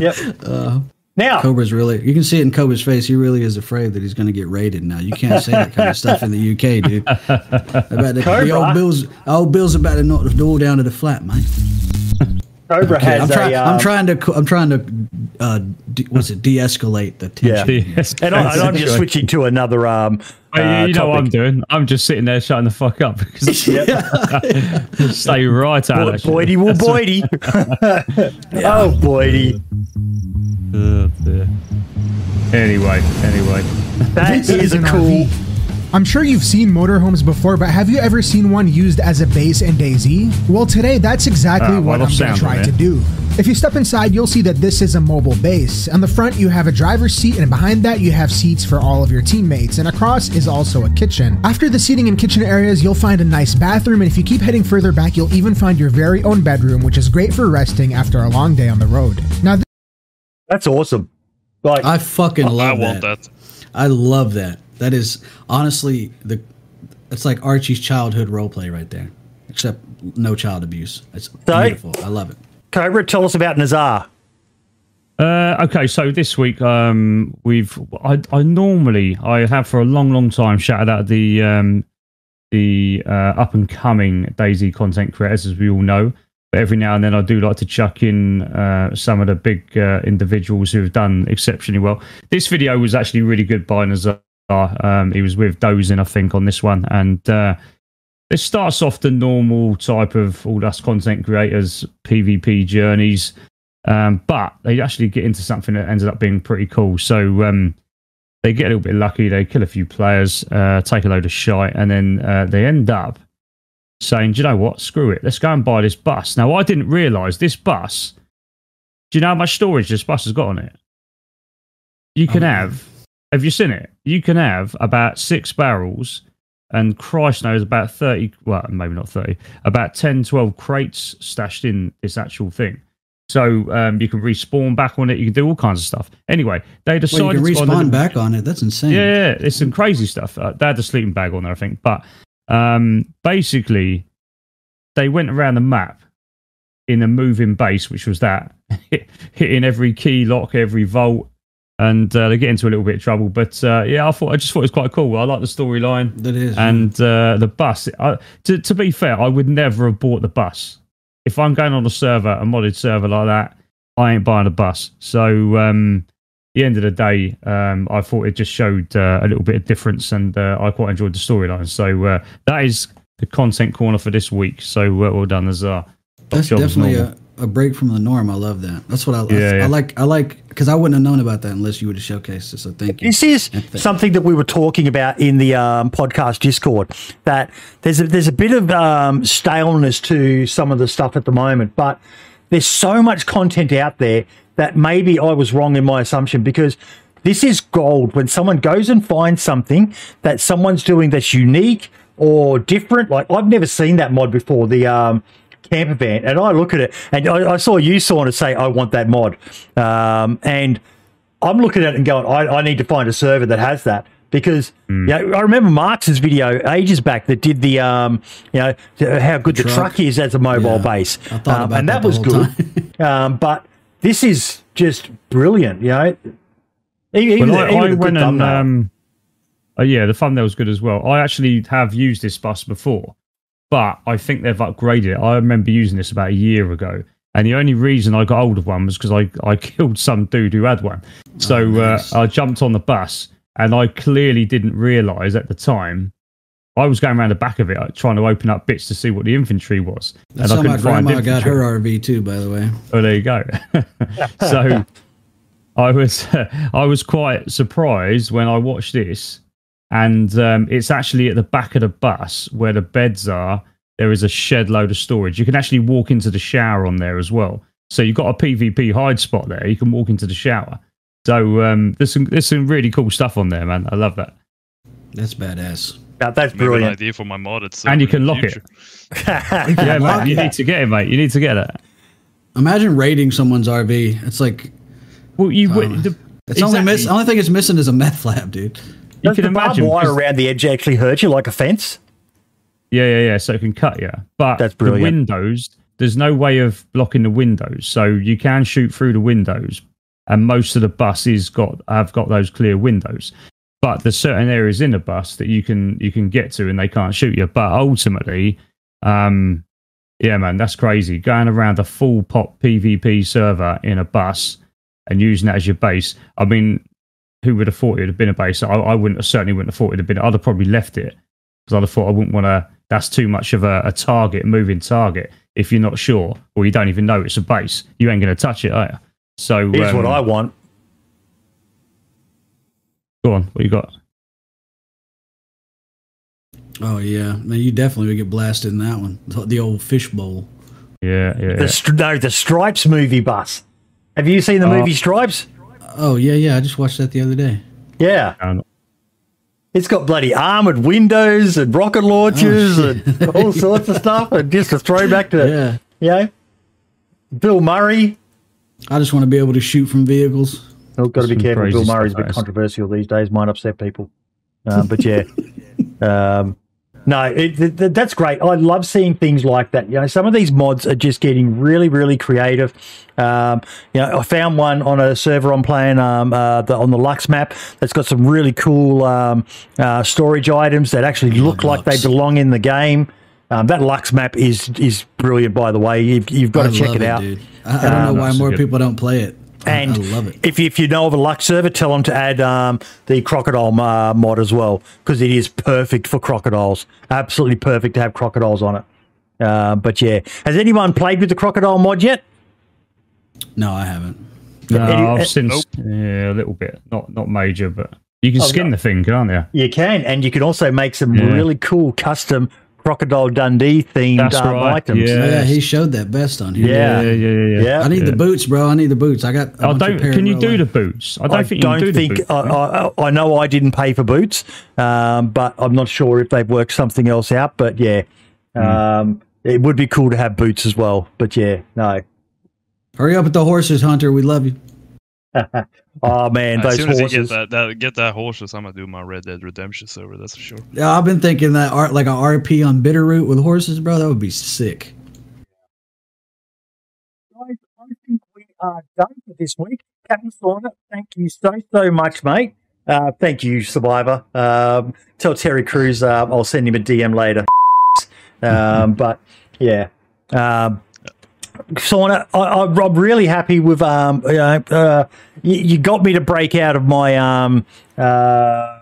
yep. Now, Cobra's really, you can see it in Cobra's face. He really is afraid that he's going to get raided now. You can't say that kind of stuff in the UK, dude. About the, the old Bill's, old Bill's about to knock the door down to the flat, mate. Cobra Okay, has I'm, a. try, I'm um, trying to, I'm trying to, uh, de- what's it, de-escalate the tension. Yes. and, I, and I'm just switching to another. Um, Hey, uh, you know what I'm doing? I'm just sitting there shutting the fuck up because stay right out Boy, of. Boydie will Boydie. oh, Boydie. Oh, dear. Anyway, anyway. That is a cool. RV. I'm sure you've seen motorhomes before, but have you ever seen one used as a base in DayZ? Well, today that's exactly ah, well, what I'm going to try to eh? do. If you step inside, you'll see that this is a mobile base. On the front, you have a driver's seat, and behind that, you have seats for all of your teammates. And across is also a kitchen. After the seating and kitchen areas, you'll find a nice bathroom, and if you keep heading further back, you'll even find your very own bedroom, which is great for resting after a long day on the road. Now, That's awesome. Like, I fucking I love want that. that. I love that. That is honestly the. It's like Archie's childhood role play right there, except no child abuse. It's So- beautiful. I love it. Cobra, tell us about Nazar. Uh, okay, so this week um, we've I, I normally I have for a long, long time shouted out the um, the uh, up and coming DayZ content creators, as we all know. But every now and then I do like to chuck in uh, some of the big uh, individuals who have done exceptionally well. This video was actually really good by Nazar. Um, he was with Dozin, I think, on this one, and uh, it starts off the normal type of all us content creators PvP journeys. Um, but they actually get into something that ended up being pretty cool. So um, they get a little bit lucky. They kill a few players, uh, take a load of shite, and then uh, they end up saying, "Do you know what? Screw it. Let's go and buy this bus." Now, I didn't realise this bus. Do you know how much storage this bus has got on it? You can Oh, have. Have you seen it? You can have about six barrels, and Christ knows about thirty. Well, maybe not thirty. About 10, 12 crates stashed in this actual thing. So um, you can respawn back on it. You can do all kinds of stuff. Anyway, they decided you can to go on respawn the- back on it. That's insane. yeah, yeah, it's some crazy stuff. Uh, they had the sleeping bag on there, I think. But um, basically, they went around the map in a moving base, which was that hitting every key lock, every vault, and uh, they get into a little bit of trouble. But uh, yeah, I thought I just thought it was quite cool. I like the storyline That is. and uh, the bus. I, to, to be fair, I would never have bought the bus. If I'm going on a server, a modded server like that, I ain't buying a bus. So, um, the end of the day, um, I thought it just showed uh, a little bit of difference, and uh, I quite enjoyed the storyline. So uh, that is the content corner for this week. So uh, well done, Nazar. That's definitely a, a break from the norm. I love that. That's what I, I, Yeah, yeah. I like. I like because I wouldn't have known about that unless you would have showcased it. So thank you. This is something that we were talking about in the um, podcast Discord. That there's a, there's a bit of um, staleness to some of the stuff at the moment, but there's so much content out there that maybe I was wrong in my assumption because this is gold when someone goes and finds something that someone's doing that's unique or different. Like I've never seen that mod before. The um, camper van, and I look at it, and I, I saw you saw it say, "I want that mod," um, and I'm looking at it and going, I, I need to find a server that has that because Hmm. yeah, I remember Marx's video ages back that did the um, you know how good the, truck. truck. is as a mobile Yeah, base, Um, and that that, was good. um, but this is just brilliant, you know. Even, Well, the- I, even I went and um, uh, yeah, the thumbnail was good as well. I actually have used this bus before, but I think they've upgraded it. I remember using this about a year ago, and the only reason I got hold of one was because I I killed some dude who had one. So Oh, nice. uh, I jumped on the bus, and I clearly didn't realise at the time. I was going around the back of it, uh, trying to open up bits to see what the infantry was, That's and I how my couldn't find grandma got infantry. her RV too. By the way, Oh, there you go. so I was I was quite surprised when I watched this, and um, it's actually at the back of the bus where the beds are. There is a shed load of storage. You can actually walk into the shower on there as well. So you've got a PvP hide spot there. You can walk into the shower. So um, there's some there's some really cool stuff on there, man. I love that. that's badass. Now, that's Maybe an brilliant. idea for my modded. and you uh, can in the lock it. Yeah, mate, you need to get it, mate. You need to get it. Imagine raiding someone's RV. It's like Well, you would. Uh, the, it's only miss. Only thing it's missing is a meth lab, dude. You Does can the barbed imagine. wire 'cause- around the edge actually hurt you like a fence? Yeah, yeah, yeah. So it can cut you. But That's the windows, there's no way of blocking the windows. So you can shoot through the windows, and most of the buses got have got those clear windows. But there's certain areas in the bus that you can you can get to, and they can't shoot you. But ultimately, um, yeah, man, that's crazy. Going around a full pop PvP server in a bus and using that as your base. I mean, who would have thought it would have been a base? I, I wouldn't have, certainly wouldn't have thought it would have been. I'd have probably left it because I'd have thought I wouldn't want to. That's too much of a, a target, moving target. If you're not sure or you don't even know it's a base, you ain't going to touch it, are you? So Here's what um, I want. Go on. What you got? Oh yeah, man, you definitely would get blasted in that one. The the old fishbowl. Yeah, yeah. The str no, the Stripes movie bus. Have you seen the Oh. movie Stripes? Oh yeah, yeah. I just watched that the other day. Yeah. Um, It's got bloody armored windows and rocket launchers Oh, and all sorts of stuff. And just a throwback to, Yeah, you know, Bill Murray. I just want to be able to shoot from vehicles. Got to be careful. Bill Murray's a bit controversial these days. Might upset people. Um, but yeah. um, no, it, th- th- that's great. I love seeing things like that. You know, some of these mods are just getting really, really creative. Um, you know, I found one on a server I'm playing um, uh, the, on the Lux map that's got some really cool um, uh, storage items that actually look like they belong in the game. Um, that Lux map is is brilliant, by the way. You've, you've got I to check love it out. dude. I, I don't know why more good. people don't play it. I- And I love it. if you, if you know of a Lux server, tell them to add um, the crocodile uh, mod as well because it is perfect for crocodiles. Absolutely perfect to have crocodiles on it. Uh, but yeah, has anyone played with the crocodile mod yet? No, I haven't. No, Any- uh, I've since Nope. yeah, a little bit, not not major, but you can Oh, skin no. the thing, can't you? You can, and you can also make some Yeah. really cool custom crocodile Dundee themed That's um, right, items. yeah. Yeah, he showed that vest on here. Yeah. yeah, yeah, yeah. yeah. Yeah. I need Yeah. the boots, bro. I need the boots. I got. A Oh, bunch don't. pair Can you do the boots? I don't I think don't you can do think the boots. I, I, I know I didn't pay for boots, um, but I'm not sure if they've worked something else out. But yeah, um, it would be cool to have boots as well. But yeah, no. Hurry up with the horses, Hunter. We love you. Oh man, as those soon as you horses. get that, that get that horses, I'm gonna do my Red Dead Redemption server. That's for sure. Yeah, I've been thinking that art like an RP on Bitterroot with horses, bro. That would be sick. guys, I think we are done for this week. Captain Sauna, thank you so, so much, mate. Uh, thank you, Survivor. Um, tell Terry Crews um, I'll send him a DM later. um, but yeah. Um, Sauna, I, I'm really happy with. Um, you, know, uh, you, you got me to break out of my um, uh,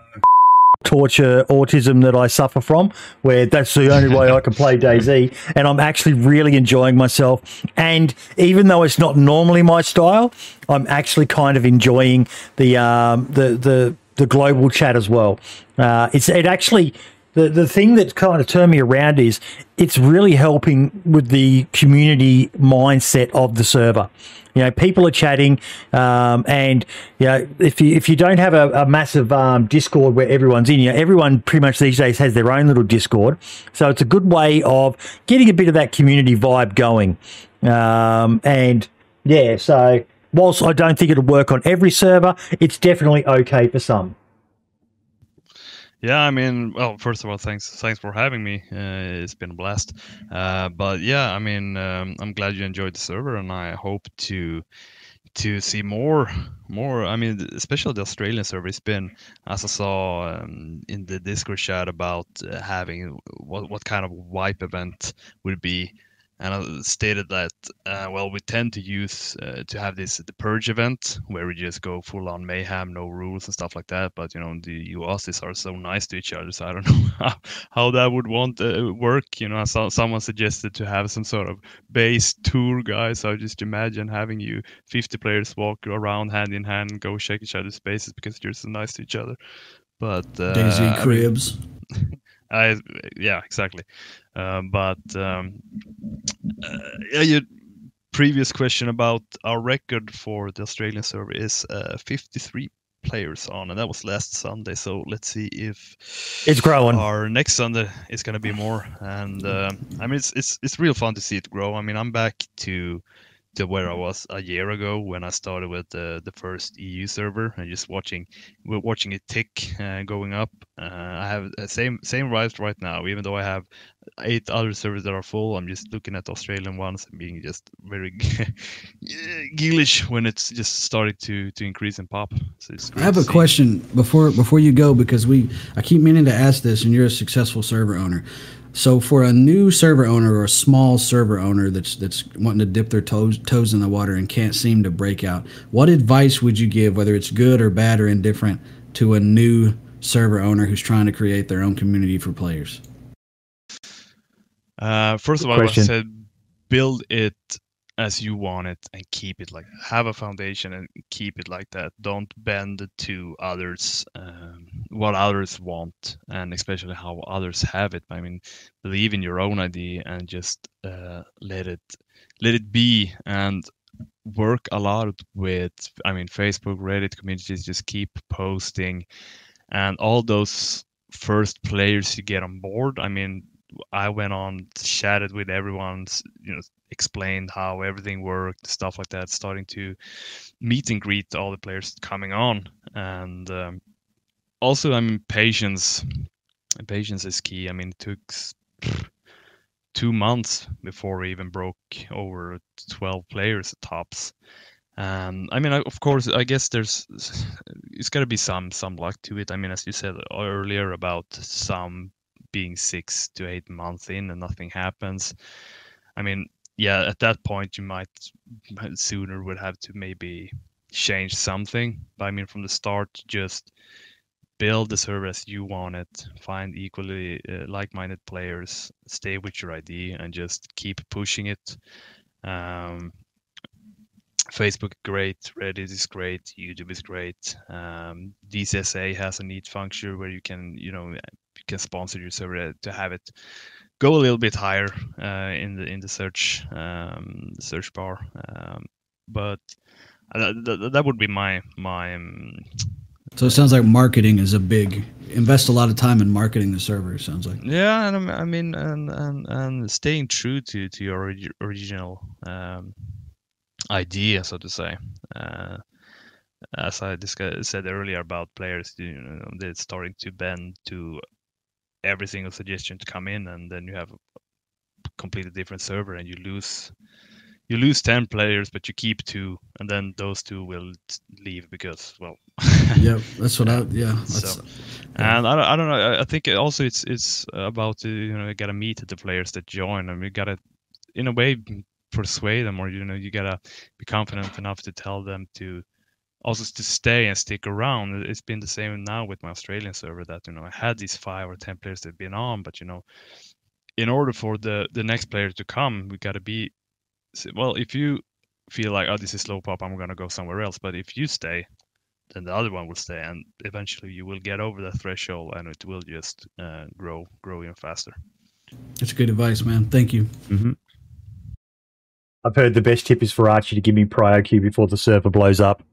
torture autism that I suffer from, where that's the only way I can play DayZ. and I'm actually really enjoying myself. And even though it's not normally my style, I'm actually kind of enjoying the um, the the the global chat as well. Uh, it's it actually. The, the thing that kind of turned me around is it's really helping with the community mindset of the server. You know, people are chatting, um, and you know, if you if you don't have a, a massive um, Discord where everyone's in, you know, everyone pretty much these days has their own little Discord. So it's a good way of getting a bit of that community vibe going. Um, and yeah, so whilst I don't think it'll work on every server, it's definitely okay for some. Yeah, I mean, well, first of all, thanks, thanks for having me. Uh, it's been a blast. Uh, but yeah, I mean, um, I'm glad you enjoyed the server, and I hope to to see more, more. I mean, especially the Australian server. It's been, as I saw um, in the Discord chat about uh, having what what kind of wipe event would be. And I stated that, uh, well, we tend to use uh, to have this the purge event where we just go full on mayhem, no rules and stuff like that. But you know, the Aussies are so nice to each other, so I don't know how, how that would want uh, work. You know, I saw someone suggested to have some sort of base tour guy. So I just imagine having you 50 players walk around hand in hand go shake each other's faces because you're so nice to each other. But uh, DayZ I mean- Cribs. I yeah exactly, um, but um, uh, yeah, your previous question about our record for the Australian server is uh, 53 players on, and that was last Sunday. So let's see if It's growing. Our next Sunday is going to be more, and uh, I mean it's it's it's real fun to see it grow. I mean I'm back to to where I was a year ago when I started with the the first EU server and just watching we're watching it tick uh, going up. Uh, I have the same same rise right now, even though I have eight other servers that are full. I'm just looking at Australian ones and being just very ghoulish when it's just started to to increase and pop. So it's I have a see. question before before you go because we I keep meaning to ask this, and you're a successful server owner. So for a new server owner or a small server owner that's that's wanting to dip their toes toes in the water and can't seem to break out, what advice would you give, whether it's good or bad or indifferent, to a new server owner who's trying to create their own community for players? Uh, first of Good all, I said build it as you want it and keep it like have a foundation and keep it like that. Don't bend to others um, what others want and especially how others have it. I mean, believe in your own idea and just uh, let it let it be and work a lot with I mean Facebook, Reddit communities. Just keep posting and all those first players you get on board. I mean, I went on, chatted with everyone, you know, explained how everything worked, stuff like that. Starting to meet and greet all the players coming on, and um, also, I mean, patience. Patience is key. I mean, it took two months before we even broke over 12 players tops. Um, I mean, of course, I guess there's it's got to be some some luck to it. I mean, as you said earlier about some being six to eight months in and nothing happens. I mean, yeah, at that point you might sooner would have to maybe change something. But I mean, from the start, just build the server as you want it. Find equally uh, like-minded players. Stay with your ID and just keep pushing it. Um, Facebook great, Reddit is great, YouTube is great. Um, DZSA has a neat function where you can, you know, can sponsor your server to have it go a little bit higher uh, in the in the search um, the search bar. Um, but uh, th- th- that would be my my. Um, So it sounds like marketing is a big invest a lot of time in marketing the server. It sounds like. yeah, and I mean, and and and staying true to to your orig- original um, idea, so to say. Uh, as I discussed, said earlier about players, you know, they're starting to bend to every single suggestion to come in, and then you have a completely different server, and you lose you lose ten players, but you keep two, and then those two will leave because, well, yeah that's what I. Yeah, that's, so, and I don't, I don't know. I- think also it's it's about you know you gotta meet the players that join, and you gotta in a way persuade them, or you know you gotta be confident enough to tell them to also to stay and stick around. It's been the same now with my Australian server that you know I had these five or ten players that have been on, but you know in order for the the next player to come, we gotta be well. If you feel like oh this is slow pop, I'm gonna go somewhere else, but if you stay, then the other one will stay, and eventually you will get over that threshold, and it will just uh, grow, grow even faster. that's good advice, man. Thank you. Mm-hmm. I've heard the best tip is for Archie to give me prior queue before the server blows up.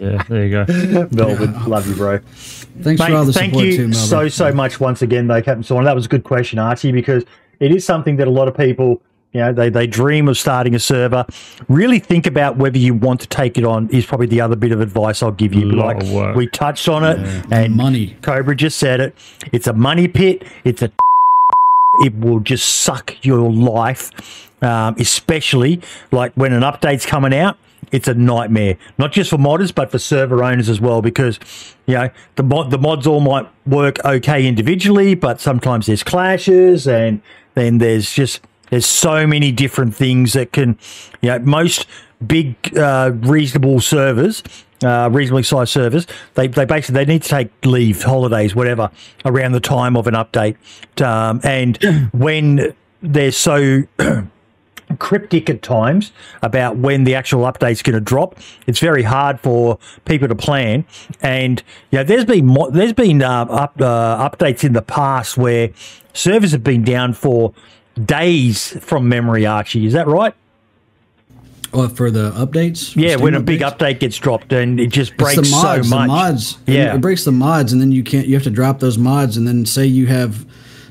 Yeah, there you go. Melvin, love you, bro. Thanks Mate, for all the thank support you too, Melvin. so so much once again, though, Captain Sauna. That was a good question, Archie, because it is something that a lot of people, you know, they they dream of starting a server. Really think about whether you want to take it on. Is probably the other bit of advice I'll give you. Lot like of work. we touched on it, and money. Cobra just said it. It's a money pit. It's a. It will just suck your life, um, especially like when an update's coming out. It's a nightmare, not just for modders, but for server owners as well. Because you know the mod, the mods all might work okay individually, but sometimes there's clashes, and then there's just there's so many different things that can, you know, most big uh, reasonable servers uh, reasonably sized servers, they, they basically they need to take leave, holidays, whatever, around the time of an update. Um, and when they're so cryptic at times about when the actual update's going to drop, it's very hard for people to plan. And you know, there's been mo- there's been uh, up, uh, updates in the past where servers have been down for days from memory. Archie, is that right? Oh, for the updates. For Yeah, Steam when a big update gets dropped and it just breaks the mods, so much. The mods, yeah, it breaks the mods, and then you can't. You have to drop those mods, and then say you have,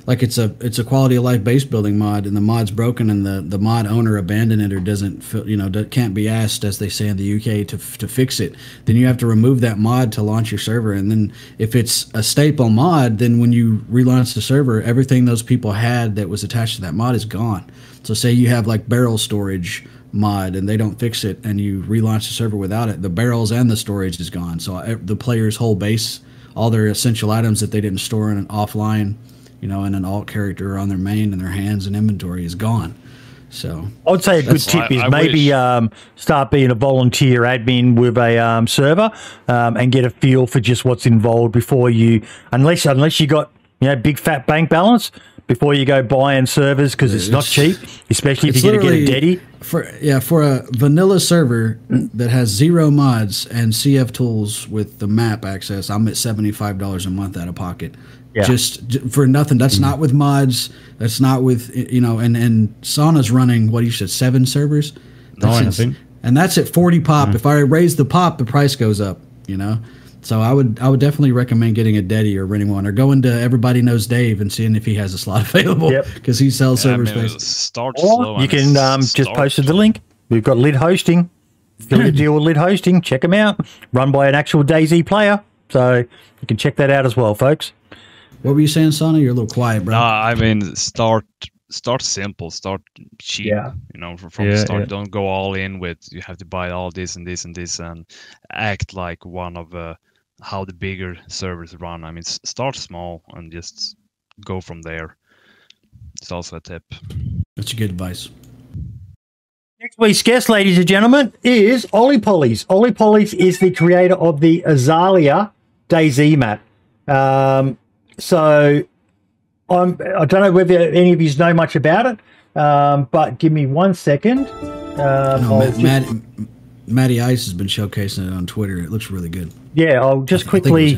like it's a it's a quality of life base building mod, and the mod's broken, and the the mod owner abandoned it or doesn't feel, you know can't be asked, as they say in the UK, to to fix it. Then you have to remove that mod to launch your server, and then if it's a staple mod, then when you relaunch the server, everything those people had that was attached to that mod is gone. So say you have like barrel storage mod and they don't fix it and you relaunch the server without it, the barrels and the storage is gone. So uh, the player's whole base, all their essential items that they didn't store in an offline, you know, and an alt character on their main and their hands and inventory is gone. So I would say a good tip I- is I maybe um, start being a volunteer admin with a um, server um, and get a feel for just what's involved before you, unless unless you got you know big fat bank balance before you go buying servers because it's not cheap, especially if you're going to get a daddy. For yeah, for a vanilla server that has zero mods and CF tools with the map access, I'm at seventy five dollars a month out of pocket. Yeah. Just for nothing. That's not with mods. That's not with you know. And and Sauna's running what you said seven servers. That's Nine, I ins- think. And that's at forty pop. If I raise the pop, the price goes up. You know. So I would I would definitely recommend getting a Deddy or renting one or going to Everybody Knows Dave and seeing if he has a slot available Yep. because he sells Yeah, I server mean, space. start slow you can um, just start. post the link. We've got Lid Hosting. Still a deal with Lid Hosting. Check them out. Run by an actual DayZ player. So you can check that out as well, folks. What were you saying, Sonny? You're a little quiet, bro. No, I mean start start simple, start cheap. Yeah. You know, from, from Yeah, the start. yeah. Don't go all in with you have to buy all this and this and this and act like one of uh, how the bigger servers run. I mean, s- start small and just go from there. It's also a tip. That's a good advice. Next week's guest, ladies and gentlemen, is Ollie Pollies. Ollie Pollies is the creator of the Azalea DayZ map. Um, so I'm, I don't know whether any of you know much about it, um, but give me one second. Um, No, Matt, just- Matt, Matty Ice has been showcasing it on Twitter. It looks really good. yeah, I'll just I quickly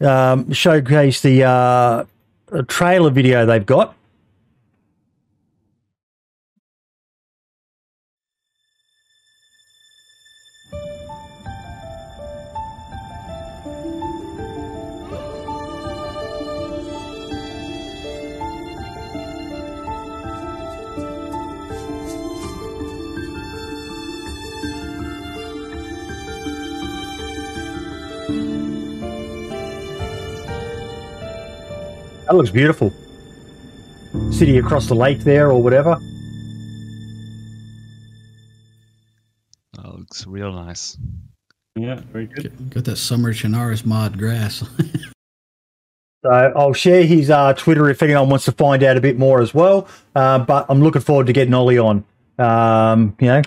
was um, showcase the uh, trailer video they've got. That looks beautiful. City across the lake there, or whatever. That looks real nice. Yeah, very good. Got that summer Chernarus mod grass. So I'll share his uh, Twitter if anyone wants to find out a bit more as well. Uh, but I'm looking forward to getting Ollie on. Um, you know,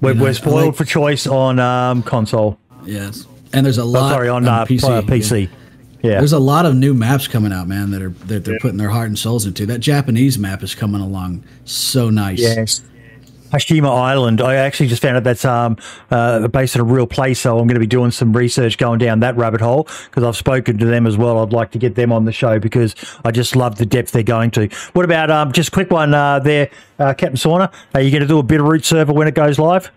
we're, You know, we're spoiled like- for choice on um, console. yes, and there's a Oh, lot. sorry, on, uh, PC. PC. Yeah. There's a lot of new maps coming out, man. That are that they're putting their heart and souls into. That Japanese map is coming along so nice. Yes. Hashima Island. I actually just found out that's um, uh, based on a real place, so I'm going to be doing some research going down that rabbit hole because I've spoken to them as well. I'd like to get them on the show because I just love the depth they're going to. What about um, just a quick one uh, there, uh, Captain Sauna? Are you going to do a Bitterroot server when it goes live?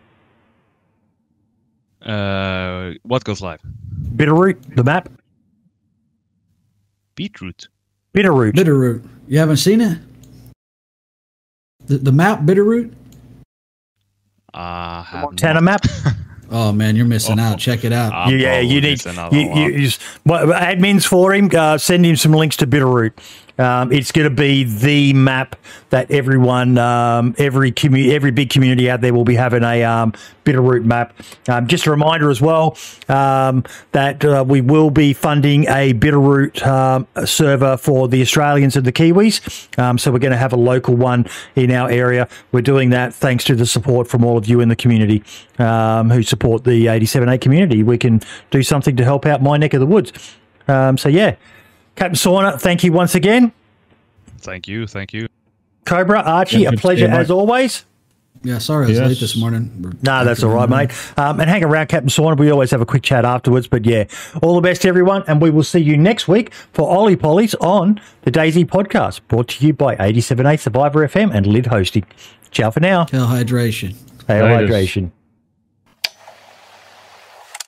Uh, what goes live? Bitterroot, the map? Beetroot. Bitterroot. Bitterroot. You haven't seen it? The, the map Bitterroot? Uh, have Montana not- map? Oh man, you're missing out. Check it out. I'm yeah, you need missing out you, on you, admins for him. Uh, send him some links to Bitterroot. Um, it's going to be the map that everyone, um, every commu- every big community out there will be having a um, Bitterroot map. Um, just a reminder as well um, that uh, we will be funding a Bitterroot um, server for the Australians and the Kiwis. So we're going to have a local one in our area. We're doing that thanks to the support from all of you in the community who support the 878 community. We can do something to help out my neck of the woods. So yeah, Captain Sauna, thank you once again. Thank you, thank you. Cobra, Archie, Yeah, a pleasure see you, mate. as always. Yeah, sorry I was Yes. late this morning. We're No, that's all right, mate. Um, and hang around, Captain Sauna. We always have a quick chat afterwards. But yeah, all the best, everyone. And we will see you next week for Ollie Pollies on the DayZ podcast, brought to you by 878 Survivor FM and Lid Hosting. Ciao for now. Tell hydration. Hey, Laters. hydration.